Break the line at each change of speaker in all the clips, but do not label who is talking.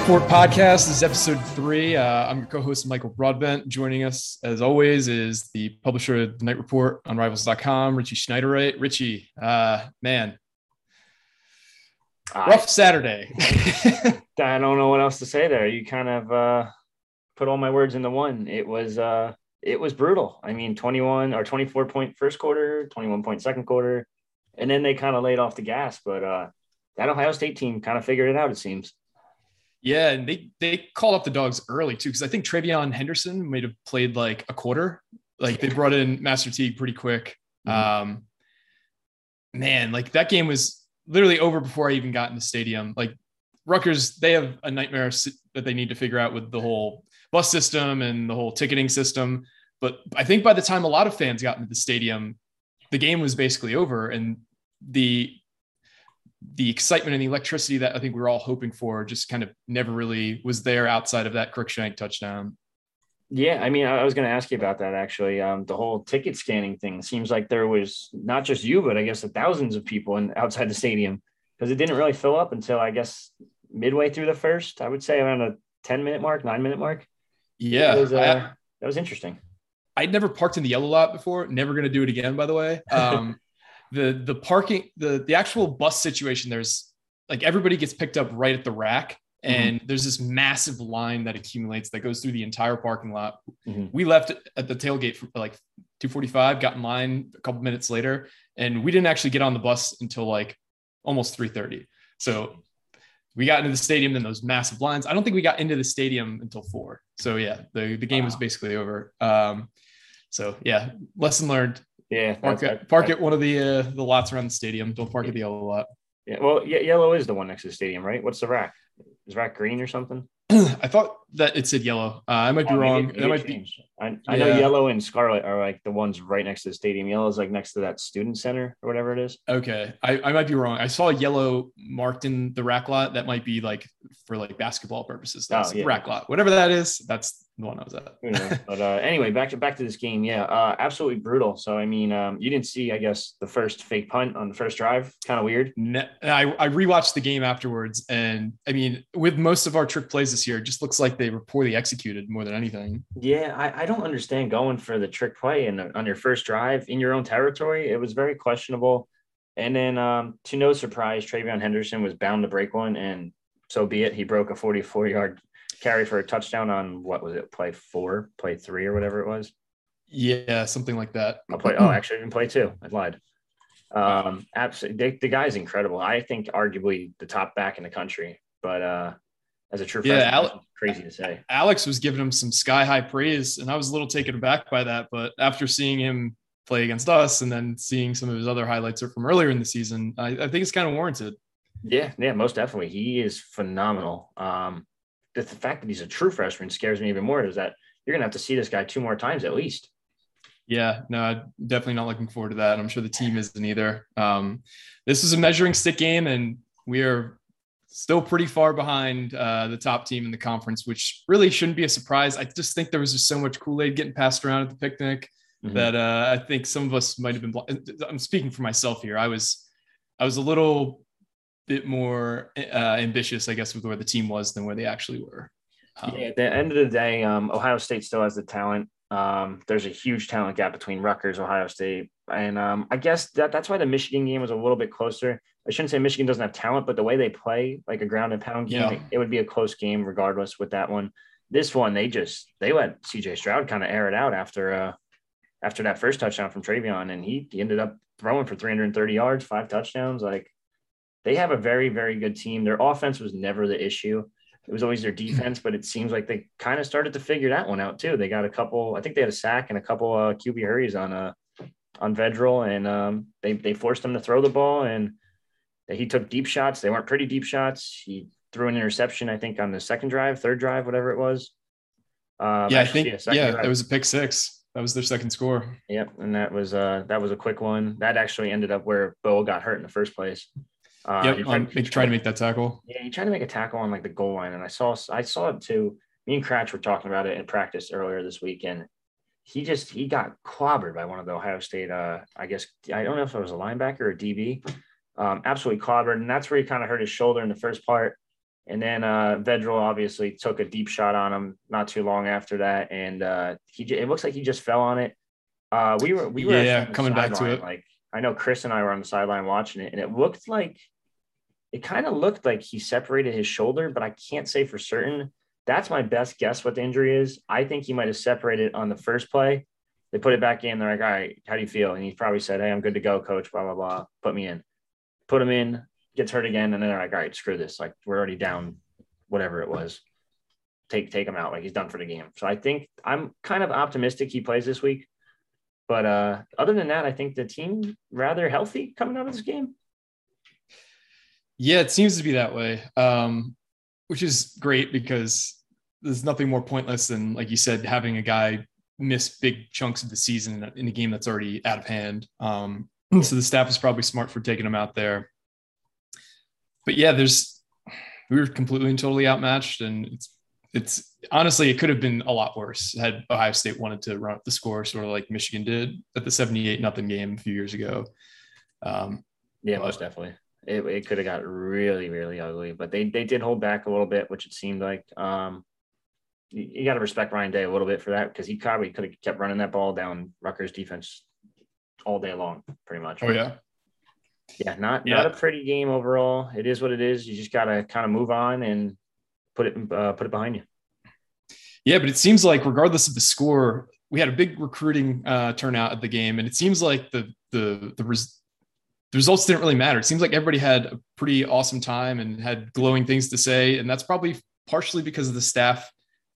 Report podcast. This is episode three. Uh, I'm your co-host Michael Broadbent. Joining us, as always, is the publisher of the Knight Report on Rivals.com, Richie Schneiderite. Richie, uh, man, rough Saturday.
I don't know what else to say there. You kind of uh, put all my words into one. It was uh, it was brutal. I mean, 21 or 24 point first quarter, 21 point second quarter, and then they kind of laid off the gas. But uh, that Ohio State team kind of figured it out. It seems.
Yeah, and they they called up the dogs early too because I think TreVeyon Henderson might have played like a quarter. Like they brought in Master Teague pretty quick. Mm-hmm. Um, man, like that game was literally over before I even got in the stadium. Like Rutgers, they have a nightmare that they need to figure out with the whole bus system and the whole ticketing system. But I think by the time a lot of fans got into the stadium, the game was basically over, and the the excitement and the electricity that I think we are all hoping for just kind of never really was there outside of that Cruickshank touchdown.
Yeah, I mean, I was going to ask you about that actually. Um, the whole ticket scanning thing seems like there was not just you, but I guess the thousands of people in, outside the stadium because it didn't really fill up until I guess midway through the first. I would say around a ten minute mark, nine minute mark.
Yeah,
was, uh, I, that was interesting.
I'd never parked in the yellow lot before. Never going to do it again, by the way. Um, the the parking the the actual bus situation there's like everybody gets picked up right at the rack mm-hmm. and mm-hmm. there's this massive line that accumulates that goes through the entire parking lot mm-hmm. we left at the tailgate for like 245 got in line a couple minutes later and we didn't actually get on the bus until like almost 3.30 so we got into the stadium in those massive lines i don't think we got into the stadium until four so yeah the, the game wow. was basically over um, so yeah lesson learned
yeah,
park at park at one of the uh, the lots around the stadium. Don't park at the yellow lot.
Yeah, well, yeah, yellow is the one next to the stadium, right? What's the rack? Is rack green or something?
I thought that it said yellow. Uh, I might be oh, wrong. It, might
be. I, I yeah. know yellow and scarlet are like the ones right next to the stadium. Yellow is like next to that student center or whatever it is.
Okay, I, I might be wrong. I saw yellow marked in the rack lot. That might be like for like basketball purposes. That's oh, yeah. rack lot, whatever that is. That's the one I was
at. but uh, anyway, back to back to this game. Yeah, uh, absolutely brutal. So I mean, um, you didn't see, I guess, the first fake punt on the first drive. Kind of weird.
I I rewatched the game afterwards, and I mean, with most of our trick plays this year, it just looks like they were poorly executed more than anything.
Yeah, I, I don't understand going for the trick play and on your first drive in your own territory. It was very questionable. And then, um, to no surprise, TreVeyon Henderson was bound to break one, and so be it. He broke a 44 yard carry for a touchdown on what was it, play four, play three, or whatever it was.
Yeah, something like that.
I'll play. Oh, actually, I didn't play two. I lied. Um, absolutely, the, the guy's incredible. I think arguably the top back in the country, but uh, as a true yeah, Ale- crazy to say.
Alex was giving him some sky high praise, and I was a little taken aback by that. But after seeing him play against us, and then seeing some of his other highlights from earlier in the season, I, I think it's kind of warranted.
Yeah, yeah, most definitely. He is phenomenal. Um, the, the fact that he's a true freshman scares me even more. Is that you're gonna have to see this guy two more times at least.
Yeah, no, definitely not looking forward to that. I'm sure the team isn't either. Um, this is a measuring stick game, and we are still pretty far behind uh, the top team in the conference, which really shouldn't be a surprise. I just think there was just so much Kool Aid getting passed around at the picnic mm-hmm. that uh, I think some of us might have been. I'm speaking for myself here. I was, I was a little bit more uh, ambitious, I guess, with where the team was than where they actually were.
Um, yeah, at the end of the day, um, Ohio State still has the talent. Um, there's a huge talent gap between Rutgers, Ohio State, and um, I guess that that's why the Michigan game was a little bit closer. I shouldn't say Michigan doesn't have talent, but the way they play, like a ground and pound game, yeah. it, it would be a close game regardless with that one. This one, they just they let CJ Stroud kind of air it out after uh after that first touchdown from TreVeyon, and he, he ended up throwing for 330 yards, five touchdowns. Like they have a very, very good team. Their offense was never the issue. It was always their defense, but it seems like they kind of started to figure that one out too. They got a couple, I think they had a sack and a couple uh, QB hurries on uh on Vedral, and um, they they forced him to throw the ball, and he took deep shots. They weren't pretty deep shots. He threw an interception, I think, on the second drive, third drive, whatever it was.
Um, yeah, I think yeah, yeah it was a pick six. That was their second score.
Yep, and that was uh that was a quick one. That actually ended up where Bo got hurt in the first place.
Uh, yep, tried, on, trying to make that tackle.
Yeah, he tried to make a tackle on like the goal line, and I saw I saw it too. Me and Cratch were talking about it in practice earlier this weekend. He just he got clobbered by one of the Ohio State. Uh, I guess I don't know if it was a linebacker or a DB. Um, absolutely clobbered, and that's where he kind of hurt his shoulder in the first part. And then uh, Vedral obviously took a deep shot on him not too long after that, and uh, he it looks like he just fell on it. Uh, we were we were
yeah coming back to it.
Like I know Chris and I were on the sideline watching it, and it looked like it kind of looked like he separated his shoulder, but I can't say for certain. That's my best guess what the injury is. I think he might have separated on the first play. They put it back in. They're like, all right, how do you feel? And he probably said, hey, I'm good to go, coach, blah, blah, blah. Put me in. Put him in, gets hurt again. And then they're like, all right, screw this. Like, we're already down, whatever it was. Take, take him out. Like, he's done for the game. So I think I'm kind of optimistic he plays this week. But uh, other than that, I think the team rather healthy coming out of this game.
Yeah, it seems to be that way, um, which is great because there's nothing more pointless than, like you said, having a guy miss big chunks of the season in a game that's already out of hand. Um, so the staff is probably smart for taking him out there. But yeah, there's we were completely and totally outmatched, and it's it's honestly it could have been a lot worse had Ohio State wanted to run up the score, sort of like Michigan did at the 78 nothing game a few years ago. Um,
yeah, most definitely it, it could have got really, really ugly. But they they did hold back a little bit, which it seemed like. Um, you, you got to respect Ryan Day a little bit for that because he probably could have kept running that ball down Rutgers defense all day long, pretty much.
Oh yeah.
Yeah, not yeah. not a pretty game overall. It is what it is. You just got to kind of move on and put it uh, put it behind you.
Yeah, but it seems like regardless of the score, we had a big recruiting uh, turnout at the game, and it seems like the the the res- the results didn't really matter. It seems like everybody had a pretty awesome time and had glowing things to say. And that's probably partially because of the staff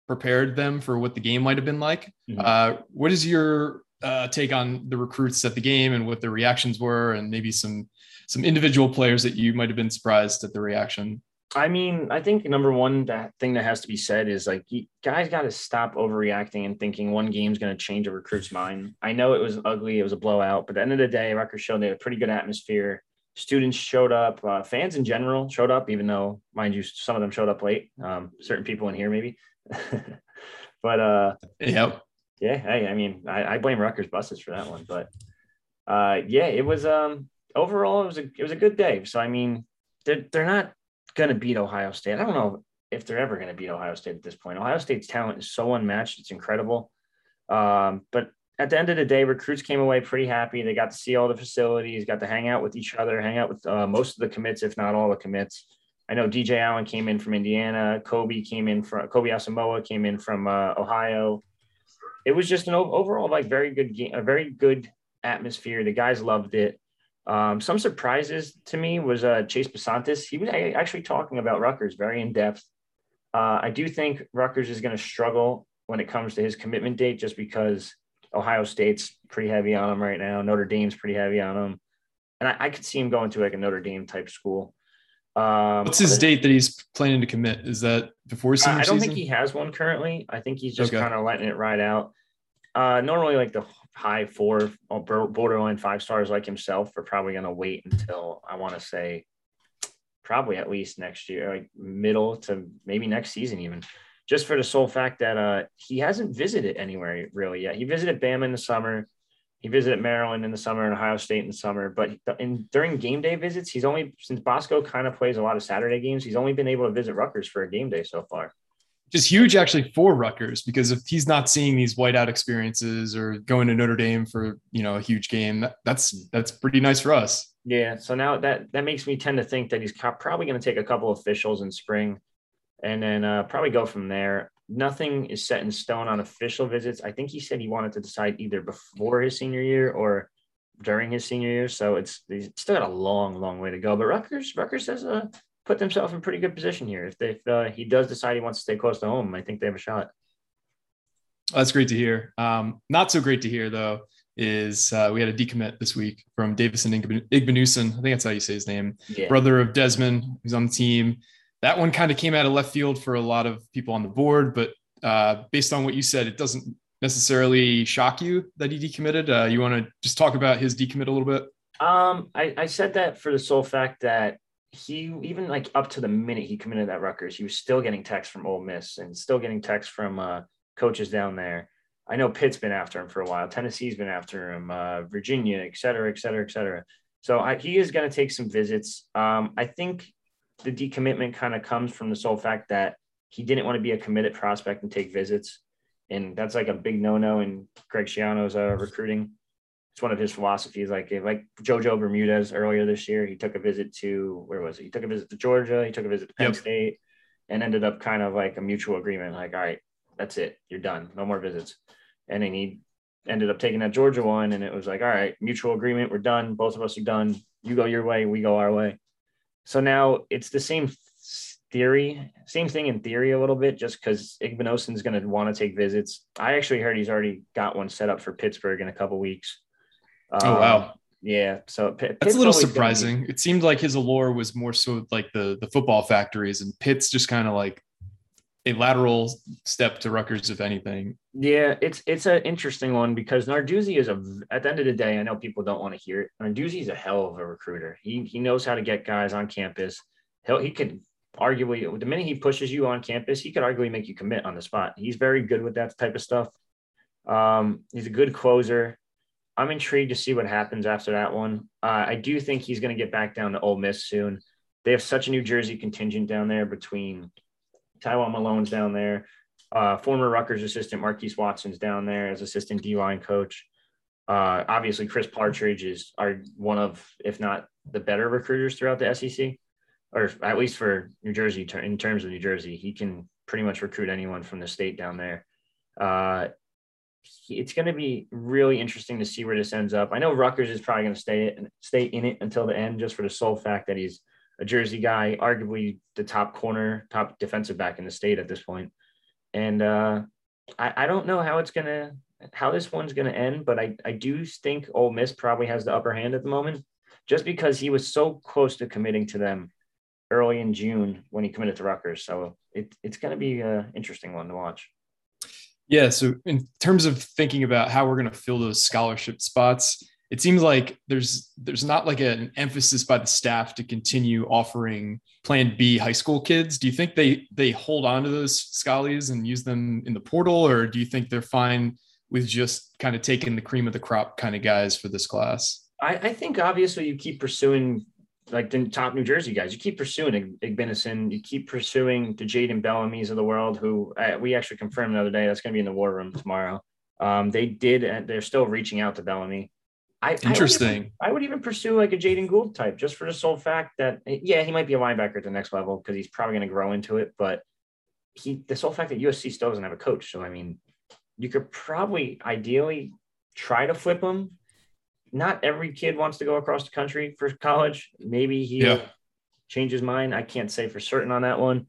prepared them for what the game might have been like. Mm-hmm. Uh, what is your uh, take on the recruits at the game and what their reactions were, and maybe some some individual players that you might have been surprised at the reaction?
I mean, I think number one that thing that has to be said is like guys got to stop overreacting and thinking one game's going to change a recruit's mind. I know it was ugly, it was a blowout, but at the end of the day, Rutgers showed they had a pretty good atmosphere. Students showed up, uh, fans in general showed up, even though, mind you, some of them showed up late. Um, certain people in here, maybe. but uh,
yep.
yeah, hey, I mean, I, I blame Rutgers buses for that one, but uh, yeah, it was um overall it was a it was a good day. So I mean, they're they're not going to beat Ohio State. I don't know if they're ever going to beat Ohio State at this point. Ohio State's talent is so unmatched; it's incredible. Um, but at the end of the day, recruits came away pretty happy. They got to see all the facilities, got to hang out with each other, hang out with uh, most of the commits, if not all the commits. I know DJ Allen came in from Indiana. Kobe came in from Kobe Asamoah came in from uh, Ohio. It was just an overall like very good game, a very good atmosphere. The guys loved it. Um, some surprises to me was uh, Chase Bisontis. He was actually talking about Rutgers very in depth. Uh, I do think Rutgers is going to struggle when it comes to his commitment date, just because Ohio State's pretty heavy on him right now. Notre Dame's pretty heavy on him, and I, I could see him going to like a Notre Dame type school.
Um, What's his date that he's planning to commit? Is that before
senior
I
don't
season?
think he has one currently. I think he's just okay. kind of letting it ride out. Uh, normally, like the high four, borderline five stars like himself are probably going to wait until I want to say probably at least next year, like middle to maybe next season, even just for the sole fact that uh, he hasn't visited anywhere really yet. He visited Bama in the summer. He visited Maryland in the summer and Ohio State in the summer, but in during game day visits, he's only since Bosco kind of plays a lot of Saturday games. He's only been able to visit Rutgers for a game day so far
just huge actually for Rutgers because if he's not seeing these whiteout experiences or going to Notre Dame for you know a huge game, that, that's that's pretty nice for us.
Yeah. So now that that makes me tend to think that he's probably going to take a couple officials in spring, and then uh, probably go from there. Nothing is set in stone on official visits. I think he said he wanted to decide either before his senior year or during his senior year. So it's he's still got a long, long way to go. But Rutgers, Rutgers has a put themselves in pretty good position here. If, they, if uh, he does decide he wants to stay close to home, I think they have a shot.
That's great to hear. Um, not so great to hear though is uh, we had a decommit this week from Davison Igbinosun. I think that's how you say his name. Yeah. Brother of Desmond, who's on the team. that one kind of came out of left field for a lot of people on the board, but uh, based on what you said, it doesn't necessarily shock you that he decommitted. Uh, you want to just talk about his decommit a little bit?
Um, I, I said that for the sole fact that he even like up to the minute he committed that Rutgers, he was still getting texts from Ole Miss and still getting texts from uh, coaches down there. I know Pitt's been after him for a while. Tennessee's been after him, uh, Virginia, et cetera, et cetera, et cetera. So I, he is going to take some visits. Um, I think the decommitment kind of comes from the sole fact that he didn't want to be a committed prospect and take visits. And that's like a big no-no in Greg Schiano's uh, recruiting. It's one of his philosophies. Like like Jojo Bermudez earlier this year, he took a visit to where was it? He took a visit to Georgia. He took a visit to Penn yep. State, and ended up kind of like a mutual agreement. Like, all right, that's it. You're done. No more visits. And then he ended up taking that Georgia one, and it was like, all right, mutual agreement. We're done. Both of us are done. You go your way. We go our way. So now it's the same theory, same thing in theory a little bit, just because Igbinosun's going to want to take visits. I actually heard he's already got one set up for Pittsburgh in a couple weeks.
Um, oh wow!
Yeah, so
Pitt, that's a little surprising. Be... It seemed like his allure was more so like the the football factories, and Pitt's just kind of like a lateral step to Rutgers, if anything.
Yeah, it's it's an interesting one because Narduzzi is a. At the end of the day, I know people don't want to hear it. Narduzzi is a hell of a recruiter. He he knows how to get guys on campus. He'll, he could arguably the minute he pushes you on campus, he could arguably make you commit on the spot. He's very good with that type of stuff. Um, he's a good closer. I'm intrigued to see what happens after that one. Uh, I do think he's going to get back down to Ole Miss soon. They have such a New Jersey contingent down there between Tywone Malone's down there. Uh, former Rutgers assistant Marquise Watson's down there as assistant D line coach. Uh, obviously, Chris Partridge is are one of, if not the better recruiters throughout the SEC, or at least for New Jersey. In terms of New Jersey, he can pretty much recruit anyone from the state down there. Uh, it's going to be really interesting to see where this ends up. I know Rutgers is probably going to stay stay in it until the end, just for the sole fact that he's a Jersey guy, arguably the top corner, top defensive back in the state at this point. And uh, I, I don't know how it's gonna how this one's gonna end, but I, I do think Ole Miss probably has the upper hand at the moment, just because he was so close to committing to them early in June when he committed to Rutgers. So it, it's gonna be an interesting one to watch.
Yeah. So in terms of thinking about how we're going to fill those scholarship spots, it seems like there's there's not like an emphasis by the staff to continue offering plan b high school kids do you think they they hold on to those schollies and use them in the portal or do you think they're fine with just kind of taking the cream of the crop kind of guys for this class
i, I think obviously you keep pursuing like the top New Jersey guys. You keep pursuing Igbinosun. You keep pursuing the Jaden Bellamy's of the world, who uh, we actually confirmed the other day. That's going to be in the war room tomorrow. Um, they did, and they're still reaching out to Bellamy.
I, Interesting.
I would, even, I would even pursue like a Jaden Gould type just for the sole fact that yeah, he might be a linebacker at the next level because he's probably going to grow into it. But he the sole fact that USC still doesn't have a coach, so I mean, you could probably ideally try to flip him. Not every kid wants to go across the country for college. Maybe he yeah. change his mind. I can't say for certain on that one.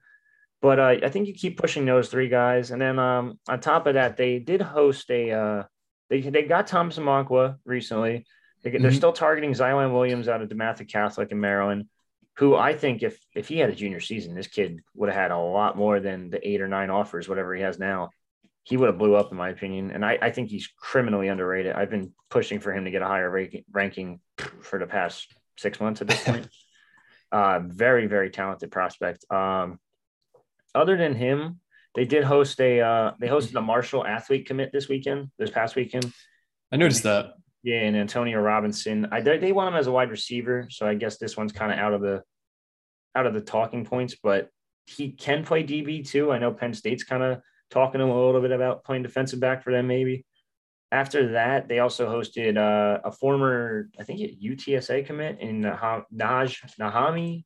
But uh, I think you keep pushing those three guys, and then um, on top of that, they did host a uh, they they got Thomas Amonkwa recently. They, are mm-hmm. still targeting Zylan Williams out of DeMatha Catholic in Maryland, who I think if if he had a junior season, this kid would have had a lot more than the eight or nine offers, whatever he has now. He would have blew up, in my opinion, and I, I think he's criminally underrated. I've been pushing for him to get a higher ranking, ranking for the past six months at this point. uh, very very talented prospect. Um, other than him, they did host a uh, they hosted a Marshall athlete commit this weekend, this past weekend.
I noticed that.
Yeah, and Antonio Robinson. I they want him as a wide receiver, so I guess this one's kind of out of the out of the talking points, but he can play DB too. I know Penn State's kind of talking to him a little bit about playing defensive back for them, maybe. After that, they also hosted uh, a former, I think, UTSA commit in Naj Nahami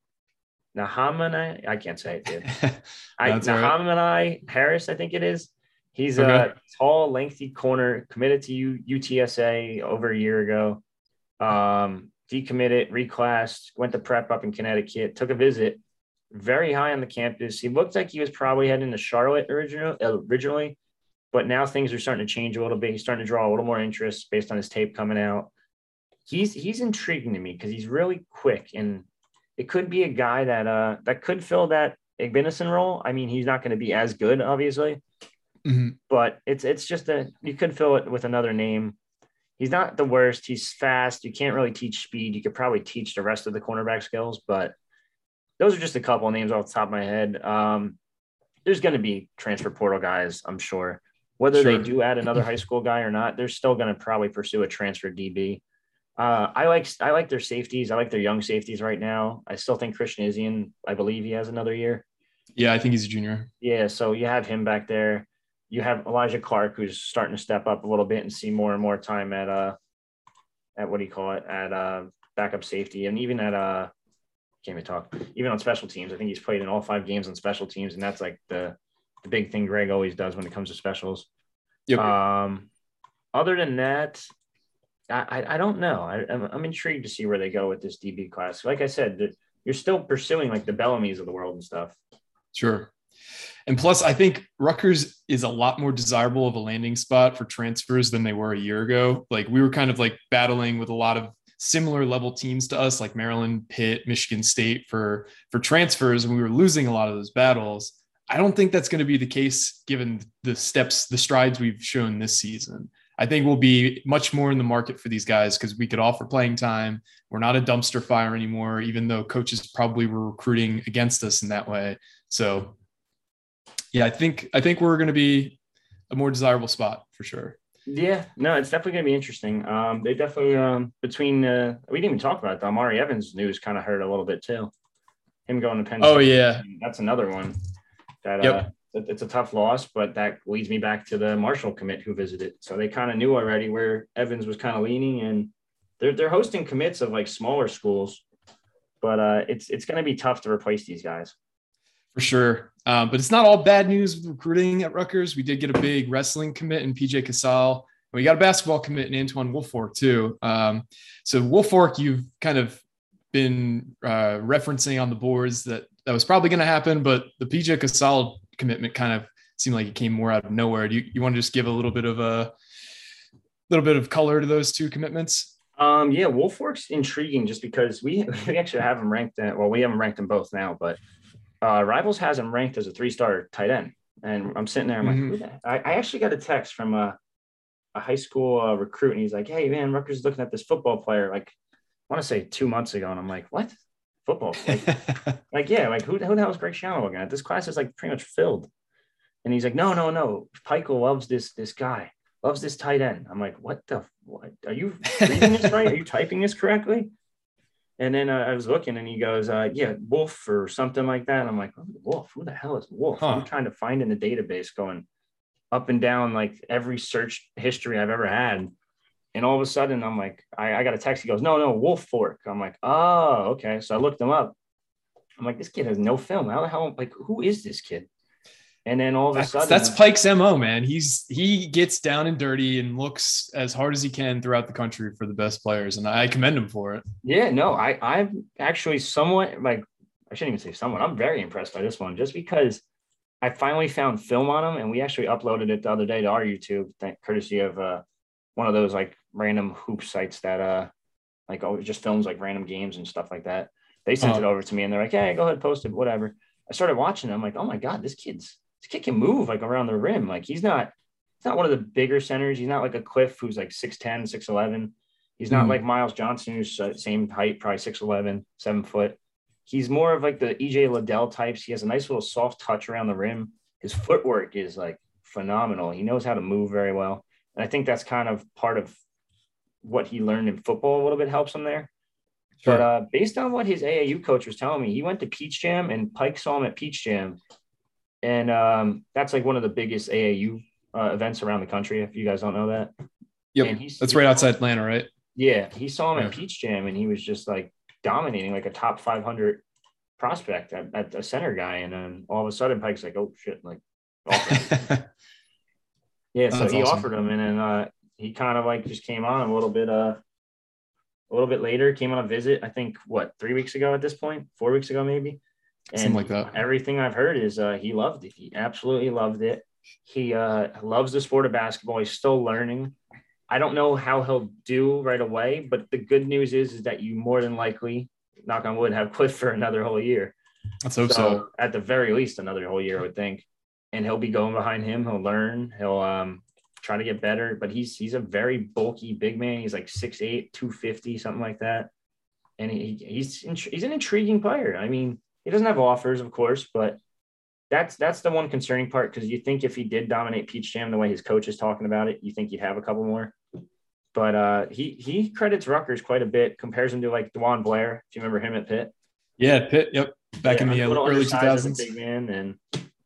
Nahamani, I can't say it, dude. I, Nahamani right. Harris, I think it is. He's okay. a tall, lengthy corner, committed to U, UTSA over a year ago. Um, decommitted, reclassed, went to prep up in Connecticut, took a visit, very high on the campus. He looked like he was probably heading to Charlotte original, originally, but now things are starting to change a little bit. He's starting to draw a little more interest based on his tape coming out. He's he's intriguing to me because he's really quick and it could be a guy that uh that could fill that Igbinosun role. I mean, he's not going to be as good, obviously,
Mm-hmm.
but it's it's just a you could fill it with another name. He's not the worst. He's fast. You can't really teach speed. You could probably teach the rest of the cornerback skills, but those are just a couple of names off the top of my head. Um, there's going to be transfer portal guys, I'm sure. Whether
Sure.
they do add another high school guy or not, they're still going to probably pursue a transfer DB. Uh, I like I like their safeties. I like their young safeties right now. I still think Christian Izien, I believe he has another year.
Yeah, I think he's a junior.
Yeah, so you have him back there. You have Elijah Clark, who's starting to step up a little bit and see more and more time at uh at what do you call it at uh backup safety and even at uh can't even talk even on special teams. I think he's played in all five games on special teams, and that's like the the big thing Greg always does when it comes to specials.
Yep.
Um, other than that, I I, I don't know. I, I'm, I'm intrigued to see where they go with this DB class. Like I said, that you're still pursuing like the Bellamy's of the world and stuff.
Sure. And plus, I think Rutgers is a lot more desirable of a landing spot for transfers than they were a year ago. Like we were kind of like battling with a lot of similar level teams to us, like Maryland, Pitt, Michigan State for for transfers, and we were losing a lot of those battles. I don't think that's going to be the case given the steps, the strides we've shown this season. I think we'll be much more in the market for these guys because we could offer playing time. We're not a dumpster fire anymore, even though coaches probably were recruiting against us in that way. So, yeah, I think I think we're going to be a more desirable spot for sure.
Yeah, no, it's definitely going to be interesting. Um, they definitely um, between uh, we didn't even talk about it. The Amari Evans news kind of hurt a little bit too. Him going to Penn.
Oh yeah,
that's another one. That
Yep.
uh, it's a tough loss, but that leads me back to the Marshall commit who visited. So they kind of knew already where Evans was kind of leaning, and they're they're hosting commits of like smaller schools, but uh, it's it's going to be tough to replace these guys.
for sure. Um, but it's not all bad news with recruiting at Rutgers. We did get a big wrestling commit in PJ Casale. We got a basketball commit in Antwone Woolfolk too. Um, so Woolfolk, you've kind of been uh, referencing on the boards that that was probably going to happen, but the PJ Casale commitment kind of seemed like it came more out of nowhere. Do you, you want to just give a little bit of a little bit of color to those two commitments?
Um, yeah, Woolfolk's intriguing just because we we actually have him ranked. At, well, we haven't ranked them both now, but uh, Rivals has him ranked as a three star tight end. And I'm sitting there, I'm
Mhm.
like, I, I actually got a text from a, a high school uh, recruit, and he's like, "Hey, man, Rutgers is looking at this football player." Like, I want to say two months ago, and I'm like, "What? Football? Like, like yeah, like who, who the hell is Greg Schiano looking at? This class is like pretty much filled." And he's like, "No, no, no. Pikiell loves this this guy, loves this tight end." I'm like, "What the? What are you reading this right? Are you typing this correctly?" And then uh, I was looking, and he goes, uh, "Yeah, Wolf or something like that." And I'm like, oh, "Wolf? Who the hell is Wolf?"
Huh.
I'm trying to find in the database, going up and down like every search history I've ever had. And all of a sudden, I'm like, I, I got a text. He goes, "No, no, Wolf Fork." I'm like, "Oh, okay." So I looked him up. I'm like, "This kid has no film. How the hell? Like, who is this kid?" And then all of a sudden,
that's Pike's mo, man. He's he gets down and dirty and looks as hard as he can throughout the country for the best players, and I commend him for it.
Yeah, no, I I'm actually somewhat like I shouldn't even say somewhat. I'm very impressed by this one just because I finally found film on him and we actually uploaded it the other day to our YouTube, thank courtesy of uh one of those like random hoop sites that uh like oh just films like random games and stuff like that. They sent
Uh-huh.
it over to me and they're like, hey, go ahead, post it, whatever. I started watching. I'm like, oh my god, this kid's this kid can move like around the rim. Like he's not he's not one of the bigger centers. He's not like a Cliff who's like 6'10, 6'11. He's not
Mhm.
like Myles Johnson, who's uh, same height, probably 6'11, seven foot. He's more of like the EJ Liddell types. He has a nice little soft touch around the rim. His footwork is like phenomenal. He knows how to move very well. And I think that's kind of part of what he learned in football a little bit helps him there. But uh, based on what his AAU coach was telling me, he went to Peach Jam and Pike saw him at Peach Jam. And um, that's like one of the biggest AAU uh, events around the country, if you guys don't know that.
yep, that's right outside Atlanta, right?
Yeah, he saw him
Yeah.
at Peach Jam and he was just like dominating, like a top 500 prospect at, at a center guy. And then all of a sudden, Pike's like, oh shit, like, yeah. So
That's
he
awesome.
offered him, and then uh, he kind of like just came on a little bit, uh, a little bit later, came on a visit. I think what three weeks ago at this point, four weeks ago maybe.
Something like that.
Everything I've heard is uh, he loved it. He absolutely loved it. He uh, loves the sport of basketball. He's still learning. I don't know how he'll do right away, but the good news is, is that you more than likely, knock on wood, have quit for another whole year.
Let's hope so, so.
At the very least, another whole year, I would think. And he'll be going behind him. He'll learn. He'll um, try to get better. But he's he's a very bulky big man. He's like 6'8", 250, something like that. And he, he's he's an intriguing player. I mean, he doesn't have offers, of course, but that's that's the one concerning part because you think if he did dominate Peach Jam the way his coach is talking about it, you think he'd have a couple more. But uh, he he credits Rutgers quite a bit, compares him to like DeJuan Blair, if you remember him at Pitt.
Yeah, Pitt. Yep, back yeah, in the early two thousands.
Big man and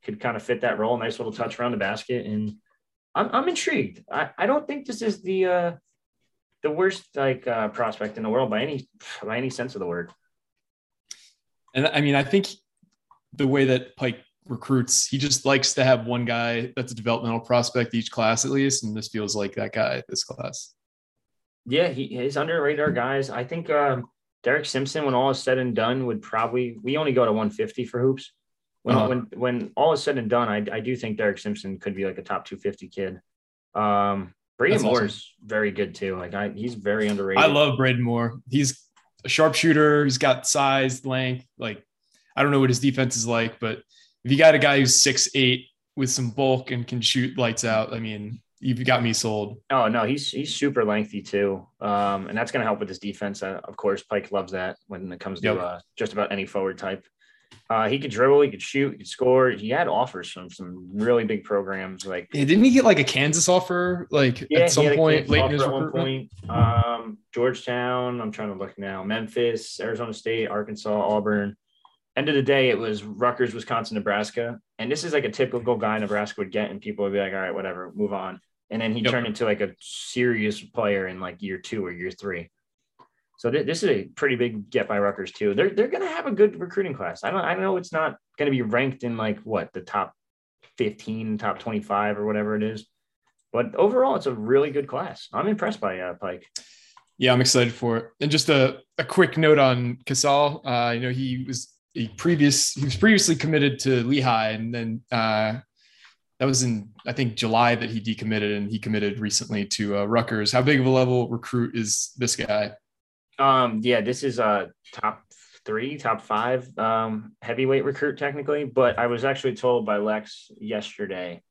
could kind of fit that role. Nice little touch around the basket, and I'm I'm intrigued. I, I don't think this is the uh, the worst like uh, prospect in the world by any by any sense of the word.
And I mean, I think the way that Pike recruits. He just likes to have one guy that's a developmental prospect each class at least, and this feels like that guy this class.
Yeah, he is under radar guys. I think um, Derek Simpson, when all is said and done, would probably we only go to 150 for hoops. When uh-huh. when when all is said and done, I I do think Derek Simpson could be like a top 250 kid. Um, Braden Moore is awesome. very good too. Like I, he's very underrated.
I love Braden Moore. He's a sharpshooter. He's got size, length. Like I don't know what his defense is like, but if you got a guy who's six eight with some bulk and can shoot lights out, I mean, you've got me sold.
Oh no, he's he's super lengthy too, um, and that's going to help with his defense. Uh, of course, Pike loves that when it comes to yep. uh, just about any forward type. Uh, he could dribble, he could shoot, he could score. He had offers from some really big programs. Like,
yeah, didn't he get like a Kansas offer? Like
yeah,
at some point
late in his at one point. Um, Georgetown. I'm trying to look now. Memphis, Arizona State, Arkansas, Auburn end of the day, it was Rutgers, Wisconsin, Nebraska. And this is like a typical guy Nebraska would get, and people would be like, all right, whatever, move on. And then he yep. turned into like a serious player in like year two or year three. So th- this is a pretty big get by Rutgers too. They're they're gonna have a good recruiting class. I don't I know it's not gonna be ranked in like what the top 15, top 25 or whatever it is. But overall, it's a really good class. I'm impressed by uh, Pike.
Yeah, I'm excited for it. And just a, a quick note on Casale. Uh, you know, he was he previous he was previously committed to Lehigh, and then uh, that was in I think July that he decommitted, and he committed recently to uh, Rutgers. How big of a level recruit is this guy?
Um, yeah, this is a top three, top five um, heavyweight recruit technically, but I was actually told by Lex yesterday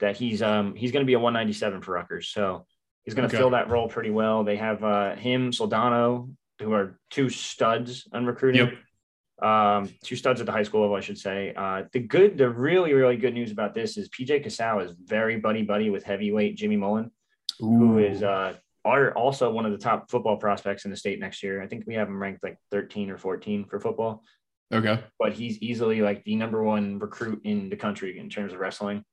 that he's um he's going to be a 197 for Rutgers, so he's going to okay. fill that role pretty well. They have uh, him, Soldano, who are two studs on recruiting. Yep um, two studs at the high school level, I should say. Uh, the good, the really, really good news about this is PJ Casale is very buddy buddy with heavyweight Jimmy Mullen, Ooh. who is uh, are also one of the top football prospects in the state next year. I think we have him ranked like 13 or 14 for football.
Okay.
But he's easily like the number one recruit in the country in terms of wrestling.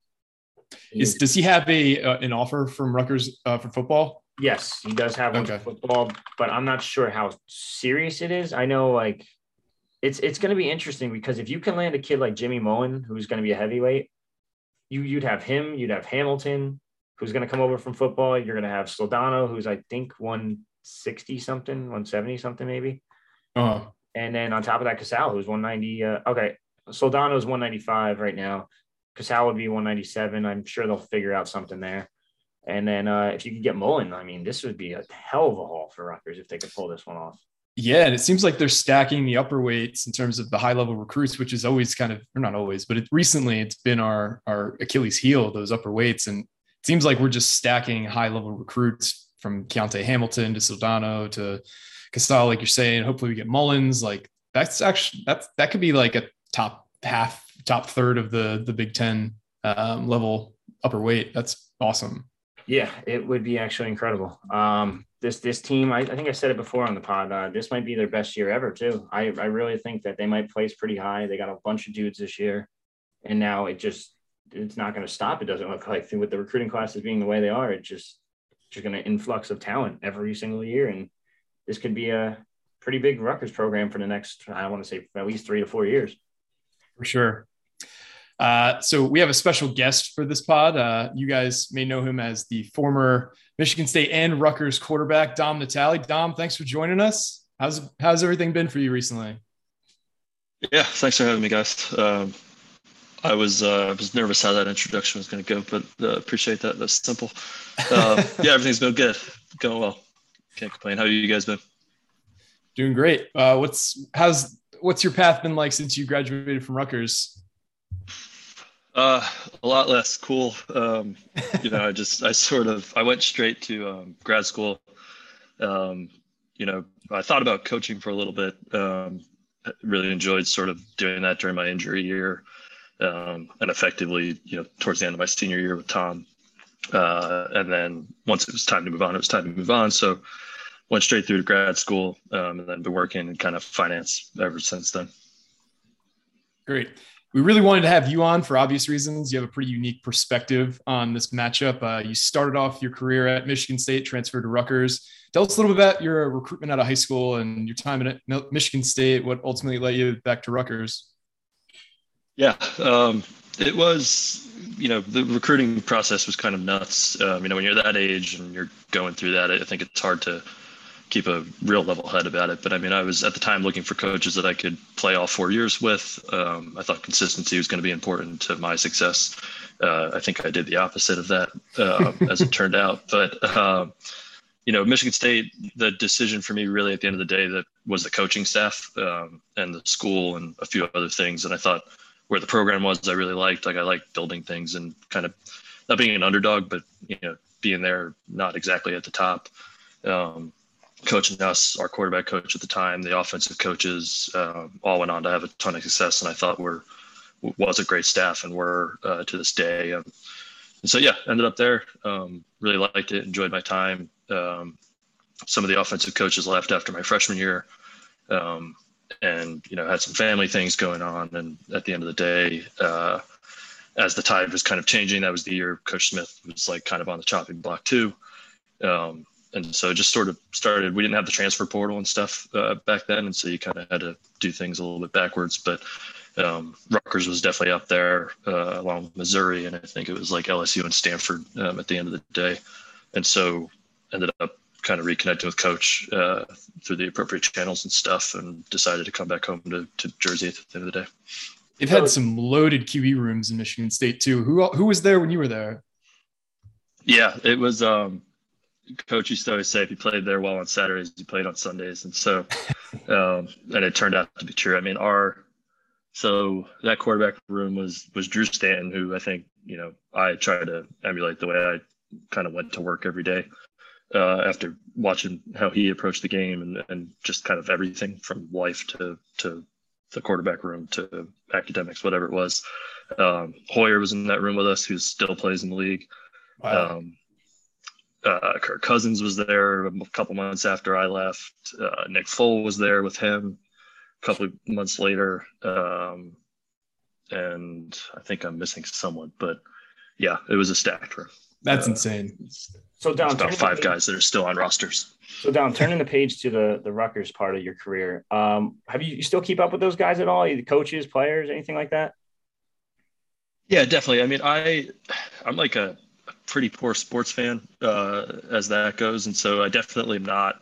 Is, does he have a uh, an offer from Rutgers uh, for football?
Yes, he does have one okay. for football, but I'm not sure how serious it is. I know like it's it's going to be interesting because if you can land a kid like Jimmy Mullen, who's going to be a heavyweight, you you'd have him, you'd have Hamilton, who's going to come over from football. You're going to have Soldano, who's I think 160 something, 170 something maybe.
Uh-huh.
And then on top of that, Casale, who's 190. Uh, okay, Soldano is 195 right now. Casale would be 197. I'm sure they'll figure out something there. And then uh, if you could get Mullen, I mean, this would be a hell of a haul for Rutgers if they could pull this one off.
Yeah, and it seems like they're stacking the upper weights in terms of the high level recruits, which is always kind of, or not always, but it, recently it's been our our Achilles heel, those upper weights, and seems like we're just stacking high level recruits from Keontae Hamilton to Soldano to Casale, like you're saying. Hopefully, we get Mullins. Like that's actually that's that could be like a top half, top third of the the Big Ten um, level upper weight. That's awesome.
Yeah, it would be actually incredible. Um, this this team, I, I, think I said it before on the pod. Uh, this might be their best year ever too. I I really think that they might place pretty high. They got a bunch of dudes this year, and now it just it's not going to stop. It doesn't look like with the recruiting classes being the way they are. it's just just going to influx of talent every single year, and this could be a pretty big Rutgers program for the next I want to say at least three to four years.
For sure. Uh, so we have a special guest for this pod. Uh, you guys may know him as the former Michigan State and Rutgers quarterback, Dom Natale. Dom, thanks for joining us. How's how's everything been for you recently?
Yeah, thanks for having me, guys. Um, I was uh, I was nervous how that introduction was going to go, but uh, appreciate that. That's simple. Uh, yeah, everything's been good, going well. Can't complain. How you guys been?
Doing great. Uh, what's how's what's your path been like since you graduated from Rutgers?
Uh, a lot less cool. Um, you know, I just I sort of I went straight to um, grad school. Um, you know, I thought about coaching for a little bit. Um, really enjoyed sort of doing that during my injury year, um, and effectively, you know, towards the end of my senior year with Tom. Uh, and then once it was time to move on, it was time to move on. So went straight through to grad school, um, and then been working in kind of finance ever since then.
Great. We really wanted to have you on for obvious reasons. You have a pretty unique perspective on this matchup. Uh, you started off your career at Michigan State, transferred to Rutgers. Tell us a little bit about your recruitment out of high school and your time at Michigan State. What ultimately led you back to Rutgers?
Yeah, um, it was. You know, the recruiting process was kind of nuts. Um, you know, when you're that age and you're going through that, I think it's hard to keep a real level head about it. But I mean, I was at the time looking for coaches that I could play all four years with. Um, I thought consistency was going to be important to my success. Uh, I think I did the opposite of that, uh, as it turned out. But uh, you know, Michigan State, the decision for me really at the end of the day that was the coaching staff um, and the school and a few other things. And I thought where the program was, I really liked. Like I liked building things and kind of not being an underdog, but you know, being there, not exactly at the top. Um, coaching us, our quarterback coach at the time, the offensive coaches, uh, all went on to have a ton of success, and I thought we're was a great staff, and we're uh, to this day. Um, and so yeah, ended up there. Um, really liked it, enjoyed my time. Um, some of the offensive coaches left after my freshman year, um, and you know had some family things going on. And at the end of the day, uh, as the tide was kind of changing, that was the year Coach Smith was like kind of on the chopping block too. Um, and so it just sort of started. We didn't have the transfer portal and stuff uh, back then, and so you kind of had to do things a little bit backwards. But um, Rutgers was definitely up there uh, along with Missouri, and I think it was like LSU and Stanford um, at the end of the day. And so ended up kind of reconnecting with Coach uh, through the appropriate channels and stuff, and decided to come back home to, to Jersey at the end of the day.
They've had some loaded QB rooms in Michigan State too. Who who was there when you were there?
Yeah, it was. Um, coach used to always say if you played there well on Saturdays, you played on Sundays, and so um, and it turned out to be true. I mean, our so that quarterback room was was Drew Stanton, who I think you know I tried to emulate the way I kind of went to work every day uh, after watching how he approached the game and and just kind of everything from life to to the quarterback room to academics, whatever it was. Um, Hoyer was in that room with us, who still plays in the league. Wow. Um, uh, Kirk Cousins was there a couple months after I left. Uh, Nick Foles was there with him a couple of months later. Um, and I think I'm missing someone, but yeah, it was a stacked room.
That's uh, insane.
So down
about five guys that are still on rosters.
So down turning the page to the the Rutgers part of your career. Um, have you, you still keep up with those guys at all? Either coaches, players, anything like that?
Yeah, definitely. I mean, I I'm like a pretty poor sports fan uh, as that goes, and so I definitely am not.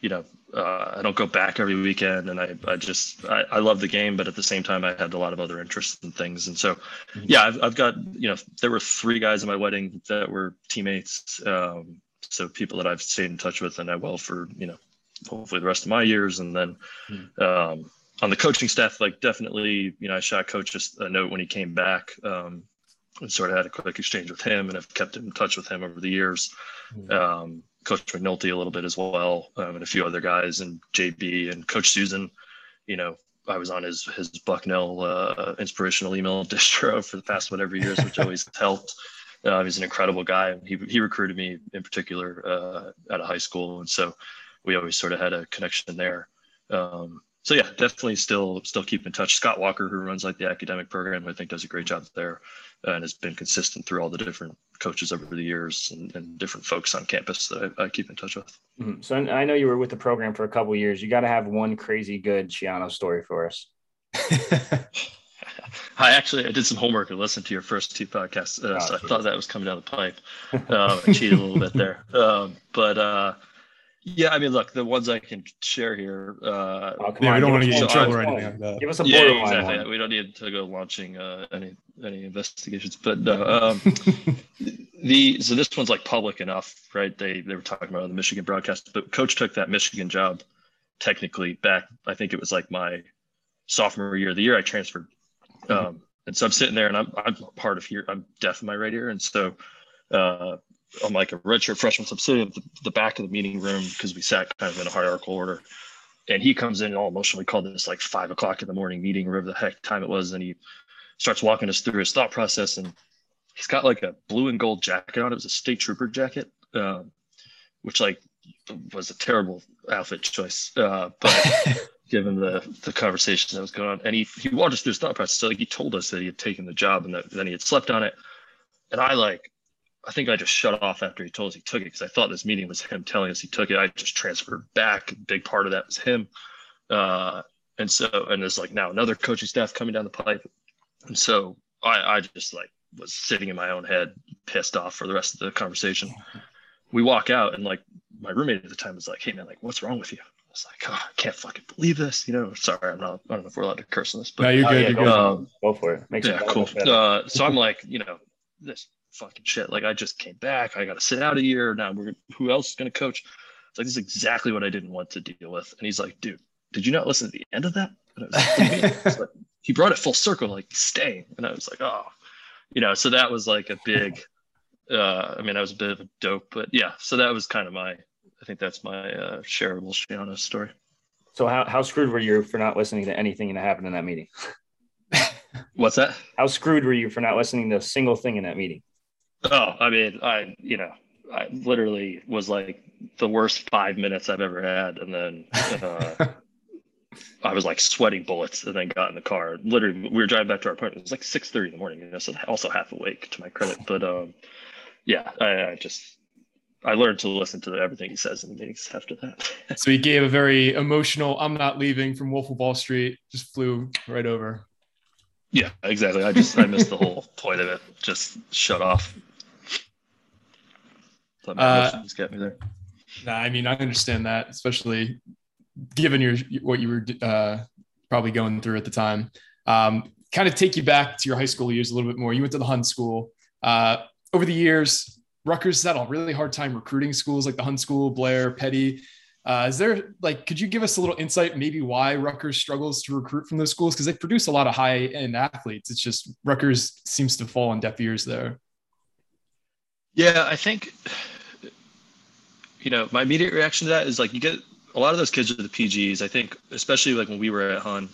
You know, uh, I don't go back every weekend, and I, I just I, I, love the game, but at the same time, I had a lot of other interests and things, and so mm-hmm. yeah, I've, I've got you know there were three guys at my wedding that were teammates, um, so people that I've stayed in touch with and I will for you know hopefully the rest of my years, and then. Mm-hmm. Um, on the coaching staff, like definitely, you know, I shot coach just a note when he came back. Um, and sort of had a quick exchange with him and I've kept in touch with him over the years. Mm-hmm. Um, Coach McNulty a little bit as well, um, and a few other guys, and JB and Coach Susan. You know, I was on his his Bucknell uh, inspirational email distro for the past whatever years, which always helped. Uh, he's an incredible guy. He he recruited me in particular uh, out of high school, and so we always sort of had a connection there. Um, so yeah, definitely still still keep in touch. Scott Walker, who runs like the academic program, I think does a great job there and has been consistent through all the different coaches over the years and, and different folks on campus that I, I keep in touch with.
Mm-hmm. So I know you were with the program for a couple years. You got to have one crazy good Schiano story for us.
I actually I did some homework and listened to your first two podcasts, uh, oh, so I thought that was coming down the pipe. Uh, I cheated a little bit there, um, but uh, yeah, I mean, look, the ones I can share here. Uh,
oh, yeah, on, we don't want to get in trouble or anything like that.
Give us a
yeah, exactly. One. We don't need to go launching uh, any any investigations, but uh, um, the so this one's like public enough, right? They they were talking about the Michigan broadcast, but Coach took that Michigan job technically back. I think it was like my sophomore year, the year I transferred. Um, and so I'm sitting there and I'm, I'm part of here. I'm deaf in my right ear. And so uh, I'm like a redshirt freshman. So I'm sitting at the, the back of the meeting room because we sat kind of in a hierarchical order. And he comes in all emotionally called this like five o'clock in the morning meeting, whatever the heck time it was. And he starts walking us through his thought process. And he's got like a blue and gold jacket on. It was a state trooper jacket, um, which like was a terrible outfit choice. Uh, but given the the conversation that was going on, and he he walked us through his thought process. So like he told us that he had taken the job and that then he had slept on it. And I like, I think I just shut off after he told us he took it because I thought this meeting was him telling us he took it. I just transferred back. A big part of that was him. Uh, and so, and there's like now another coaching staff coming down the pipe. And so I, I just like was sitting in my own head, pissed off for the rest of the conversation. We walk out and like my roommate at the time was like, Hey man, like, what's wrong with you? I was like, oh, I can't fucking believe this. You know, sorry, I'm not, I don't know if we're allowed to curse on this, but
no, you're
Oh,
good.
yeah,
you're
go,
good.
Um,
go for it. Makes
yeah,
it
cool.
better.
Uh, so I'm like, you know, this fucking shit. Like I just came back. I got to sit out a year. Now we're who else is going to coach? It's like this is exactly what I didn't want to deal with. And he's like, dude, did you not listen to the end of that? And I was like, what do you mean? He's like, he brought it full circle, like staying. And I was like, oh, you know. So that was like a big. Uh, I mean, I was a bit of a dope, but yeah. So that was kind of my. I think that's my uh, shareable Schiano story.
So how, how screwed were you for not listening to anything that happened in that meeting?
What's that?
How screwed were you for not listening to a single thing in that meeting?
Oh, I mean, I you know, I literally was like the worst five minutes I've ever had, and then uh, I was like sweating bullets, and then got in the car. Literally, we were driving back to our apartment. It was like six thirty in the morning, you know, so also half awake to my credit. But um, yeah, I, I just I learned to listen to everything he says in the meetings after that.
so he gave a very emotional "I'm not leaving" from Wolf of Wall Street. Just flew right over.
yeah, exactly. I just I missed the whole point of it. Just shut off. Let my
Uh,
emotions get me there.
Nah, I mean, I understand that, especially given your what you were uh, probably going through at the time. Um, kind of take you back to your high school years a little bit more. You went to the Hun School. Uh, over the years, Rutgers had a really hard time recruiting schools like the Hun School, Blair, Peddie. Uh, is there like, could you give us a little insight, maybe why Rutgers struggles to recruit from those schools? Because they produce a lot of high end athletes. It's just Rutgers seems to fall on deaf ears there.
Yeah, I think you know my immediate reaction to that is like you get a lot of those kids are the PGs. I think especially like when we were at Hun,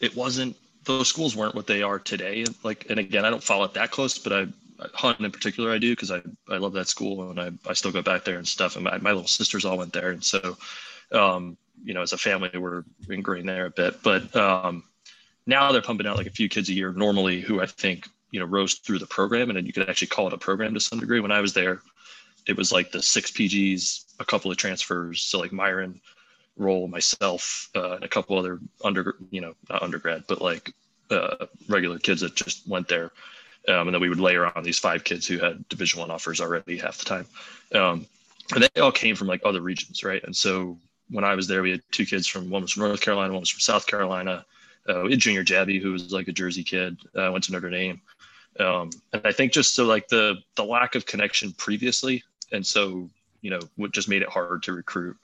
it wasn't those schools weren't what they are today. Like, and again, I don't follow it that close, but I Hun in particular I do because I I love that school and I I still go back there and stuff. And my, my little sisters all went there, and so um, you know as a family we're ingrained there a bit. But um, now they're pumping out like a few kids a year normally who I think you know rose through the program and then you could actually call it a program to some degree when i was there it was like the six pgs a couple of transfers so like Myron Rolle myself uh, and a couple other under you know not undergrad but like uh, regular kids that just went there. Um, and then we would layer on these five kids who had division one offers already half the time. Um, and they all came from like other regions right? And so when i was there we had two kids from one was from north carolina one was from south carolina. Uh, we had Junior Jabbie, who was like a Jersey kid, uh, went to Notre Dame, um, and I think just so like the the lack of connection previously, and so you know what just made it hard to recruit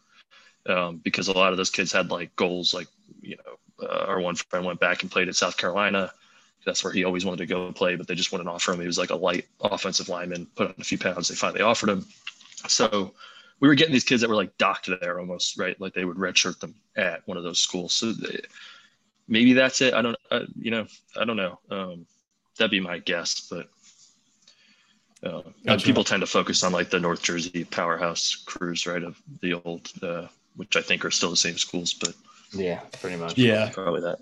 um, because a lot of those kids had like goals, like you know, uh, our one friend went back and played at South Carolina. That's where he always wanted to go play, but they just wouldn't offer him. He was like a light offensive lineman, put on a few pounds. They finally offered him. So we were getting these kids that were like docked there almost, right? Like they would redshirt them at one of those schools. So they, maybe that's it. I don't, uh, you know, I don't know. Um, that'd be my guess, but uh,
Gotcha.
people tend to focus on like the North Jersey powerhouse crews, right? Of the old, uh, which I think are still the same schools, but
Yeah, pretty much.
Yeah.
probably that.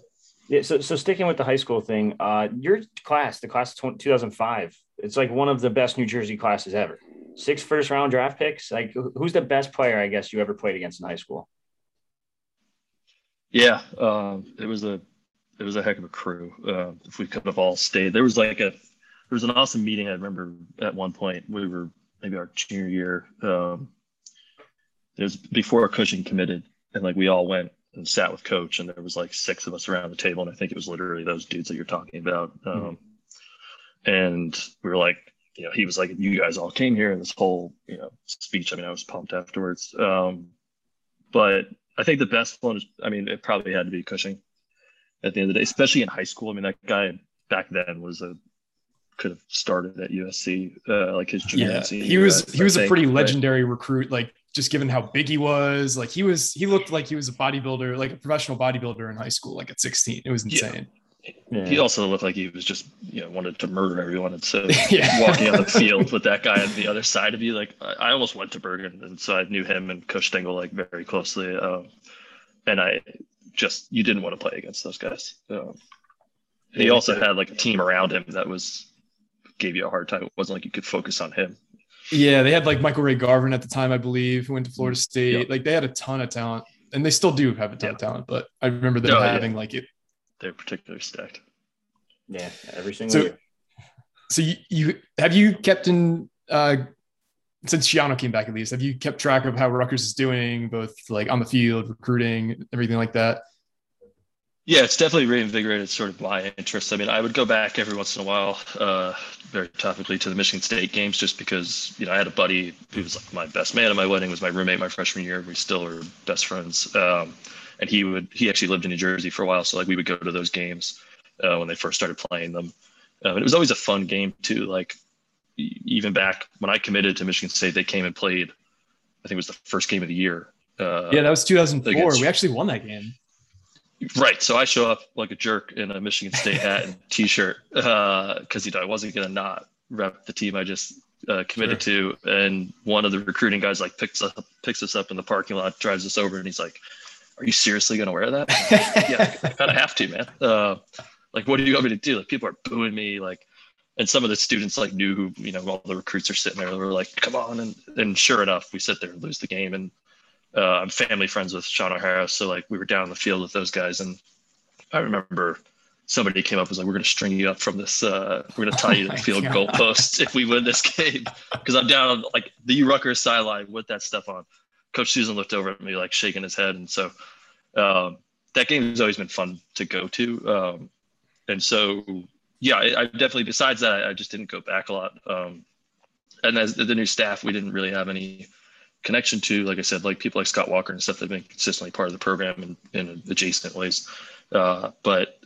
Yeah, so so sticking with the high school thing, uh, your class, the class of 2005, it's like one of the best New Jersey classes ever. Six first round draft picks. Like, who's the best player I guess you ever played against in high school?
Yeah, um, it was a it was a heck of a crew. Uh, if we could have all stayed, there was like a there was an awesome meeting. I remember at one point we were maybe our junior year. Um, it was before Cushing committed, and like we all went and sat with coach, and there was like six of us around the table, and I think it was literally those dudes that you're talking about. Um, And we were like, you know, he was like, "You guys all came here," and this whole you know speech. I mean, I was pumped afterwards. Um, but I think the best one is, I mean, it probably had to be Cushing. at the end of the day, especially in high school. I mean, that guy back then was a could have started at USC, uh, like his junior.
Yeah, he was he was a pretty legendary recruit. Like just given how big he was, like he was he looked like he was a bodybuilder, like a professional bodybuilder in high school, like at 16. It was insane.
Yeah. He also looked like he was just, you know, wanted to murder everyone. And so yeah. walking on the field with that guy on the other side of you, like I, I, almost went to Bergen. And so I knew him and Coach Stengel like very closely. Um, and I just, you didn't want to play against those guys. Um, he also had like a team around him that was gave you a hard time. It wasn't like you could focus on him.
Yeah, they had like Michael Ray Garvin at the time, I believe, who went to Florida State. Yep. Like they had a ton of talent, and they still do have a ton yep. of talent. But I remember them oh, having yeah. like it.
They're particularly stacked.
Yeah, every single so, year.
So you, you have you kept in uh since Schiano came back at least, have you kept track of how Rutgers is doing, both like on the field, recruiting, everything like that?
Yeah, it's definitely reinvigorated sort of my interest. I mean, I would go back every once in a while, uh, very topically to the Michigan State games, just because you know I had a buddy who was like my best man at my wedding, was my roommate my freshman year. We still are best friends, um, and he would he actually lived in New Jersey for a while, so like we would go to those games uh, when they first started playing them. Um, and it was always a fun game too. Like even back when I committed to Michigan State, they came and played. I think it was the first game of the year.
Uh, yeah, that was 2004. Against, we actually won that game.
Right. So I show up like a jerk in a Michigan State hat and t-shirt because uh, you know I wasn't gonna not rep the team I just uh, committed sure. to. And one of the recruiting guys like picks up picks us up in the parking lot, drives us over, and he's like, "Are you seriously gonna wear that?" yeah, I kind of have to, man. Uh, like, what do you want me to do? Like, people are booing me. Like, and some of the students like knew who you know all the recruits are sitting there. They were like, "Come on!" And and sure enough, we sit there and lose the game. And uh, I'm family friends with Shaun O'Hara, so like we were down in the field with those guys, and I remember somebody came up and was like, "We're going to string you up from this. Uh, we're going to tie you to the field goalpost if we win this game." Because I'm down on like the Rutgers sideline with that stuff on. Coach Susan looked over at me like shaking his head, and so um, that game has always been fun to go to. Um, and so yeah, I, I, definitely. Besides that, I just didn't go back a lot. Um, and as the new staff, we didn't really have any connection to, like I said, like people like Scott Walker and stuff that have been consistently part of the program in, in adjacent ways. Uh, but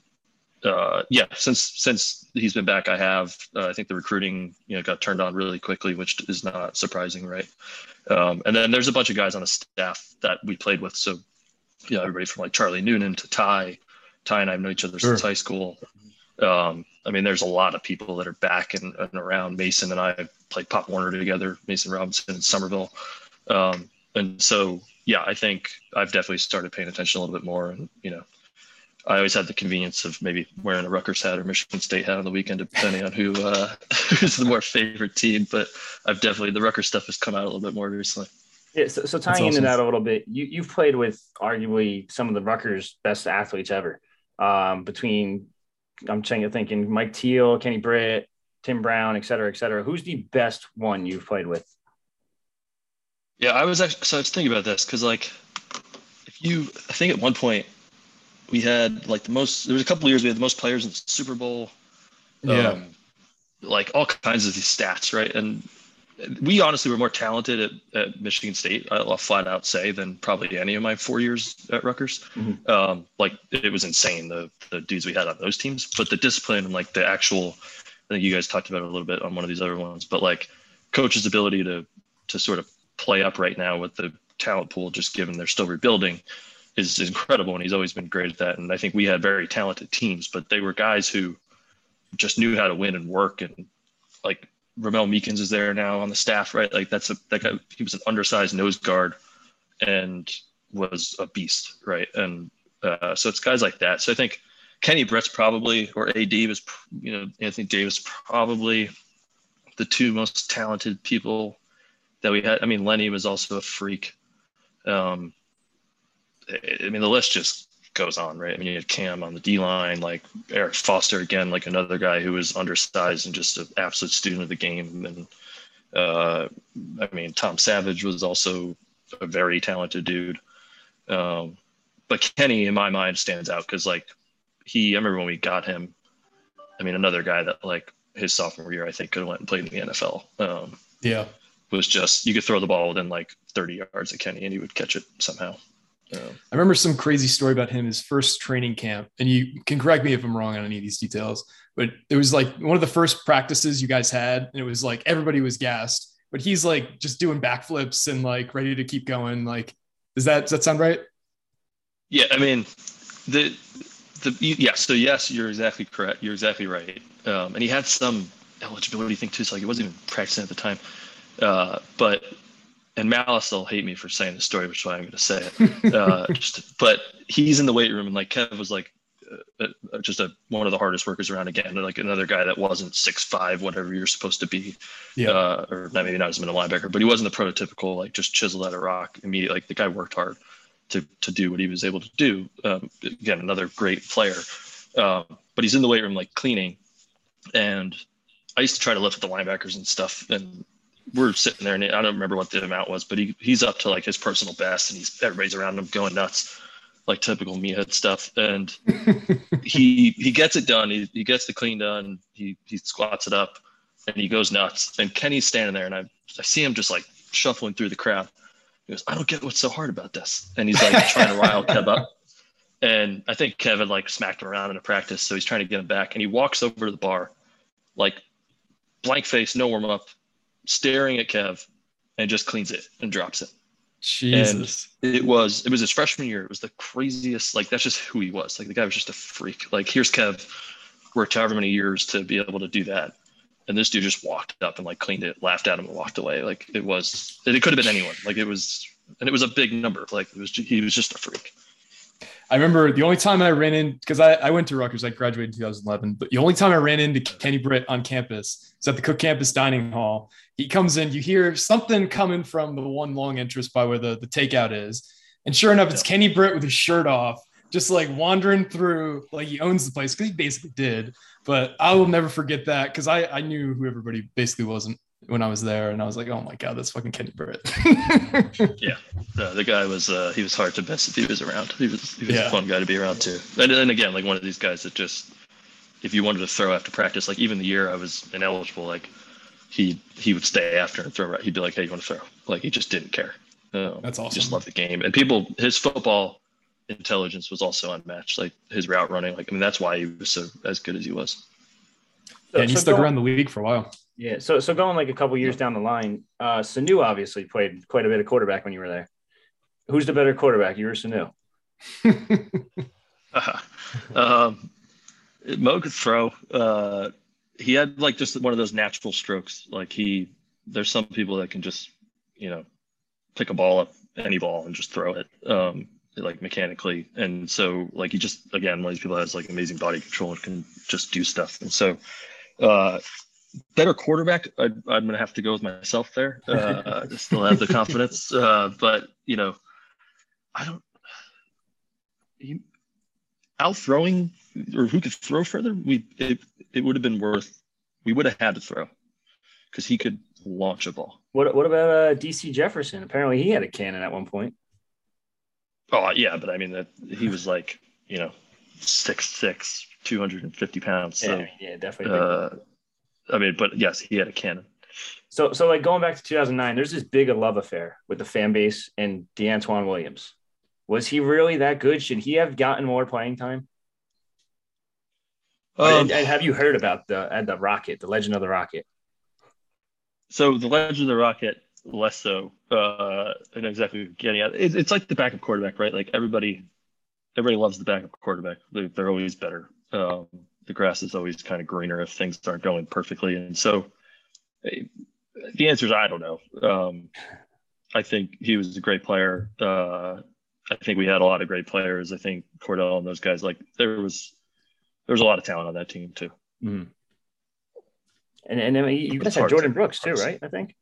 uh, yeah, since since he's been back, I have. Uh, I think the recruiting, you know, got turned on really quickly, which is not surprising, right? Um, and then there's a bunch of guys on the staff that we played with. So, yeah, everybody from like Charlie Noonan to Ty. Ty and I have known each other sure. since high school. Um, I mean, there's a lot of people that are back and, and around. Mason and I played Pop Warner together. Mason Robinson in Somerville. Um, and so, yeah, I think I've definitely started paying attention a little bit more. And, you know, I always had the convenience of maybe wearing a Rutgers hat or Michigan State hat on the weekend, depending on who uh, who's the more favorite team. But I've definitely, the Rutgers stuff has come out a little bit more recently.
Yeah, so, so tying awesome. into that a little bit, you, you've played with arguably some of the Rutgers best athletes ever. Um, between, I'm trying to thinking Mike Teel, Kenny Britt, Tim Brown, et cetera, et cetera. Who's the best one you've played with?
Yeah, I was actually so I was thinking about this because like if you I think at one point we had like the most there was a couple years we had the most players in the Super Bowl.
Yeah. Um,
like all kinds of these stats, right? And we honestly were more talented at, at Michigan State, I'll flat out say, than probably any of my four years at Rutgers. Mm-hmm. Um, like it was insane the the dudes we had on those teams, but the discipline and like the actual, I think you guys talked about it a little bit on one of these other ones, but like coach's ability to to sort of play up right now with the talent pool, just given they're still rebuilding, is incredible. And he's always been great at that. And I think we had very talented teams, but they were guys who just knew how to win and work. And like Ramel Meekins is there now on the staff, right? Like that's a that guy. He was an undersized nose guard and was a beast, right? And uh, so it's guys like that. So I think Kenny Britt's probably or AD was, you know, Anthony Davis probably the two most talented people that we had. I mean, Lenny was also a freak. Um, I mean, the list just goes on, right? I mean, you had Cam on the D line, like Eric Foster again, like another guy who was undersized and just an absolute student of the game. And uh, I mean, Tom Savage was also a very talented dude. Um, but Kenny, in my mind, stands out because like he, I remember when we got him. I mean, another guy that like his sophomore year, I think could have went and played in the NFL. Um,
yeah,
was just you could throw the ball within like 30 yards of Kenny and he would catch it somehow.
I remember some crazy story about him, his first training camp. And you can correct me if I'm wrong on any of these details, but it was like one of the first practices you guys had. And it was like everybody was gassed, but he's like just doing backflips and like ready to keep going. Like, does that, does that sound right?
Yeah. I mean, the, the, yeah. So yes, you're exactly correct. You're exactly right. Um, and he had some eligibility thing too. So like he wasn't even practicing at the time. Uh, but and Malast will hate me for saying the story, which is why I'm going to say it. Uh, just, but he's in the weight room, and like Kev was like uh, uh, just a one of the hardest workers around again, like another guy that wasn't six five, whatever you're supposed to be, yeah, uh, or not, maybe not as a middle linebacker, but he wasn't the prototypical like just chisel at a rock immediately. Like the guy worked hard to to do what he was able to do. Um, again, another great player, um, but he's in the weight room like cleaning, and I used to try to lift with the linebackers and stuff, and we're sitting there, and I don't remember what the amount was, but he he's up to like his personal best, and he's everybody's around him going nuts, like typical meathead stuff. And he he gets it done. He he gets the clean done. He he squats it up, and he goes nuts. And Kenny's standing there, and I I see him just like shuffling through the crowd. He goes, I don't get what's so hard about this. And he's like trying to rile Kev up. And I think Kevin like smacked him around in a practice, so he's trying to get him back. And he walks over to the bar, like blank face, no warm up staring at Kev and just cleans it and drops it.
Jesus.
And it was it was his freshman year. It was the craziest, like that's just who he was. Like the guy was just a freak. Like here's Kev, worked however many years to be able to do that. And this dude just walked up and like cleaned it, laughed at him and walked away. Like it was it could have been anyone. Like it was and it was a big number. Like it was he was just a freak.
I remember the only time I ran in because I, I went to Rutgers, I graduated in 2011, but the only time I ran into Kenny Britt on campus is at the Cook Campus Dining Hall. He comes in, you hear something coming from the one long entrance by where the, the takeout is. And sure enough, it's Kenny Britt with his shirt off, just like wandering through, like he owns the place because he basically did. But I will never forget that because I, I knew who everybody basically wasn't when I was there, and I was like, "Oh my god, that's fucking Kenny Britt."
yeah, no, the guy was uh, he was hard to miss if he was around. He was he was yeah. a fun guy to be around too. And then again, like one of these guys that just if you wanted to throw after practice, like even the year I was ineligible, like he he would stay after and throw. Right, he'd be like, "Hey, you want to throw?" Like he just didn't care.
Um, that's awesome.
Just loved the game, and people his football intelligence was also unmatched. Like his route running, like I mean, that's why he was so as good as he was.
Yeah, and he so stuck around the league for a while.
Yeah. So so going like a couple years down the line, uh, Sanu obviously played quite a bit of quarterback when you were there. Who's the better quarterback, you or Sanu?
uh, um, Mo could throw. Uh, he had like just one of those natural strokes. Like he, there's some people that can just, you know, pick a ball up, any ball, and just throw it, um, like mechanically. And so, like he just again, one of these people has like amazing body control and can just do stuff. And so, uh, better quarterback, I, am going to have to go with myself there. Uh, still have the confidence, uh, but you know, I don't. You, out throwing or who could throw further, we it, it would have been worth. We would have had to throw because he could launch a ball.
What what about uh, DC Jefferson? Apparently, he had a cannon at one point.
Oh yeah, but I mean that he was like you know six six, two hundred and fifty pounds. So,
yeah, yeah, definitely. Uh,
I mean, but yes, he had a cannon.
So, so like going back to 2009, there's this big a love affair with the fan base and De'Antwan Williams. Was he really that good? Should he have gotten more playing time? Um, and, and, have you heard about the uh, the Rocket, the Legend of the Rocket?
So the Legend of the Rocket, less so. Uh, and exactly getting at it, it's like the backup quarterback, right? Like everybody, everybody loves the backup quarterback. They're, they're always better. Um, the grass is always kind of greener if things aren't going perfectly. And so eh, the answer is I don't know. Um, I think he was a great player. Uh, I think we had a lot of great players. I think Kordell and those guys, like there was, there was a lot of talent on that team too.
Mm. And and then you guys had Jourdan Brooks too, right? I think.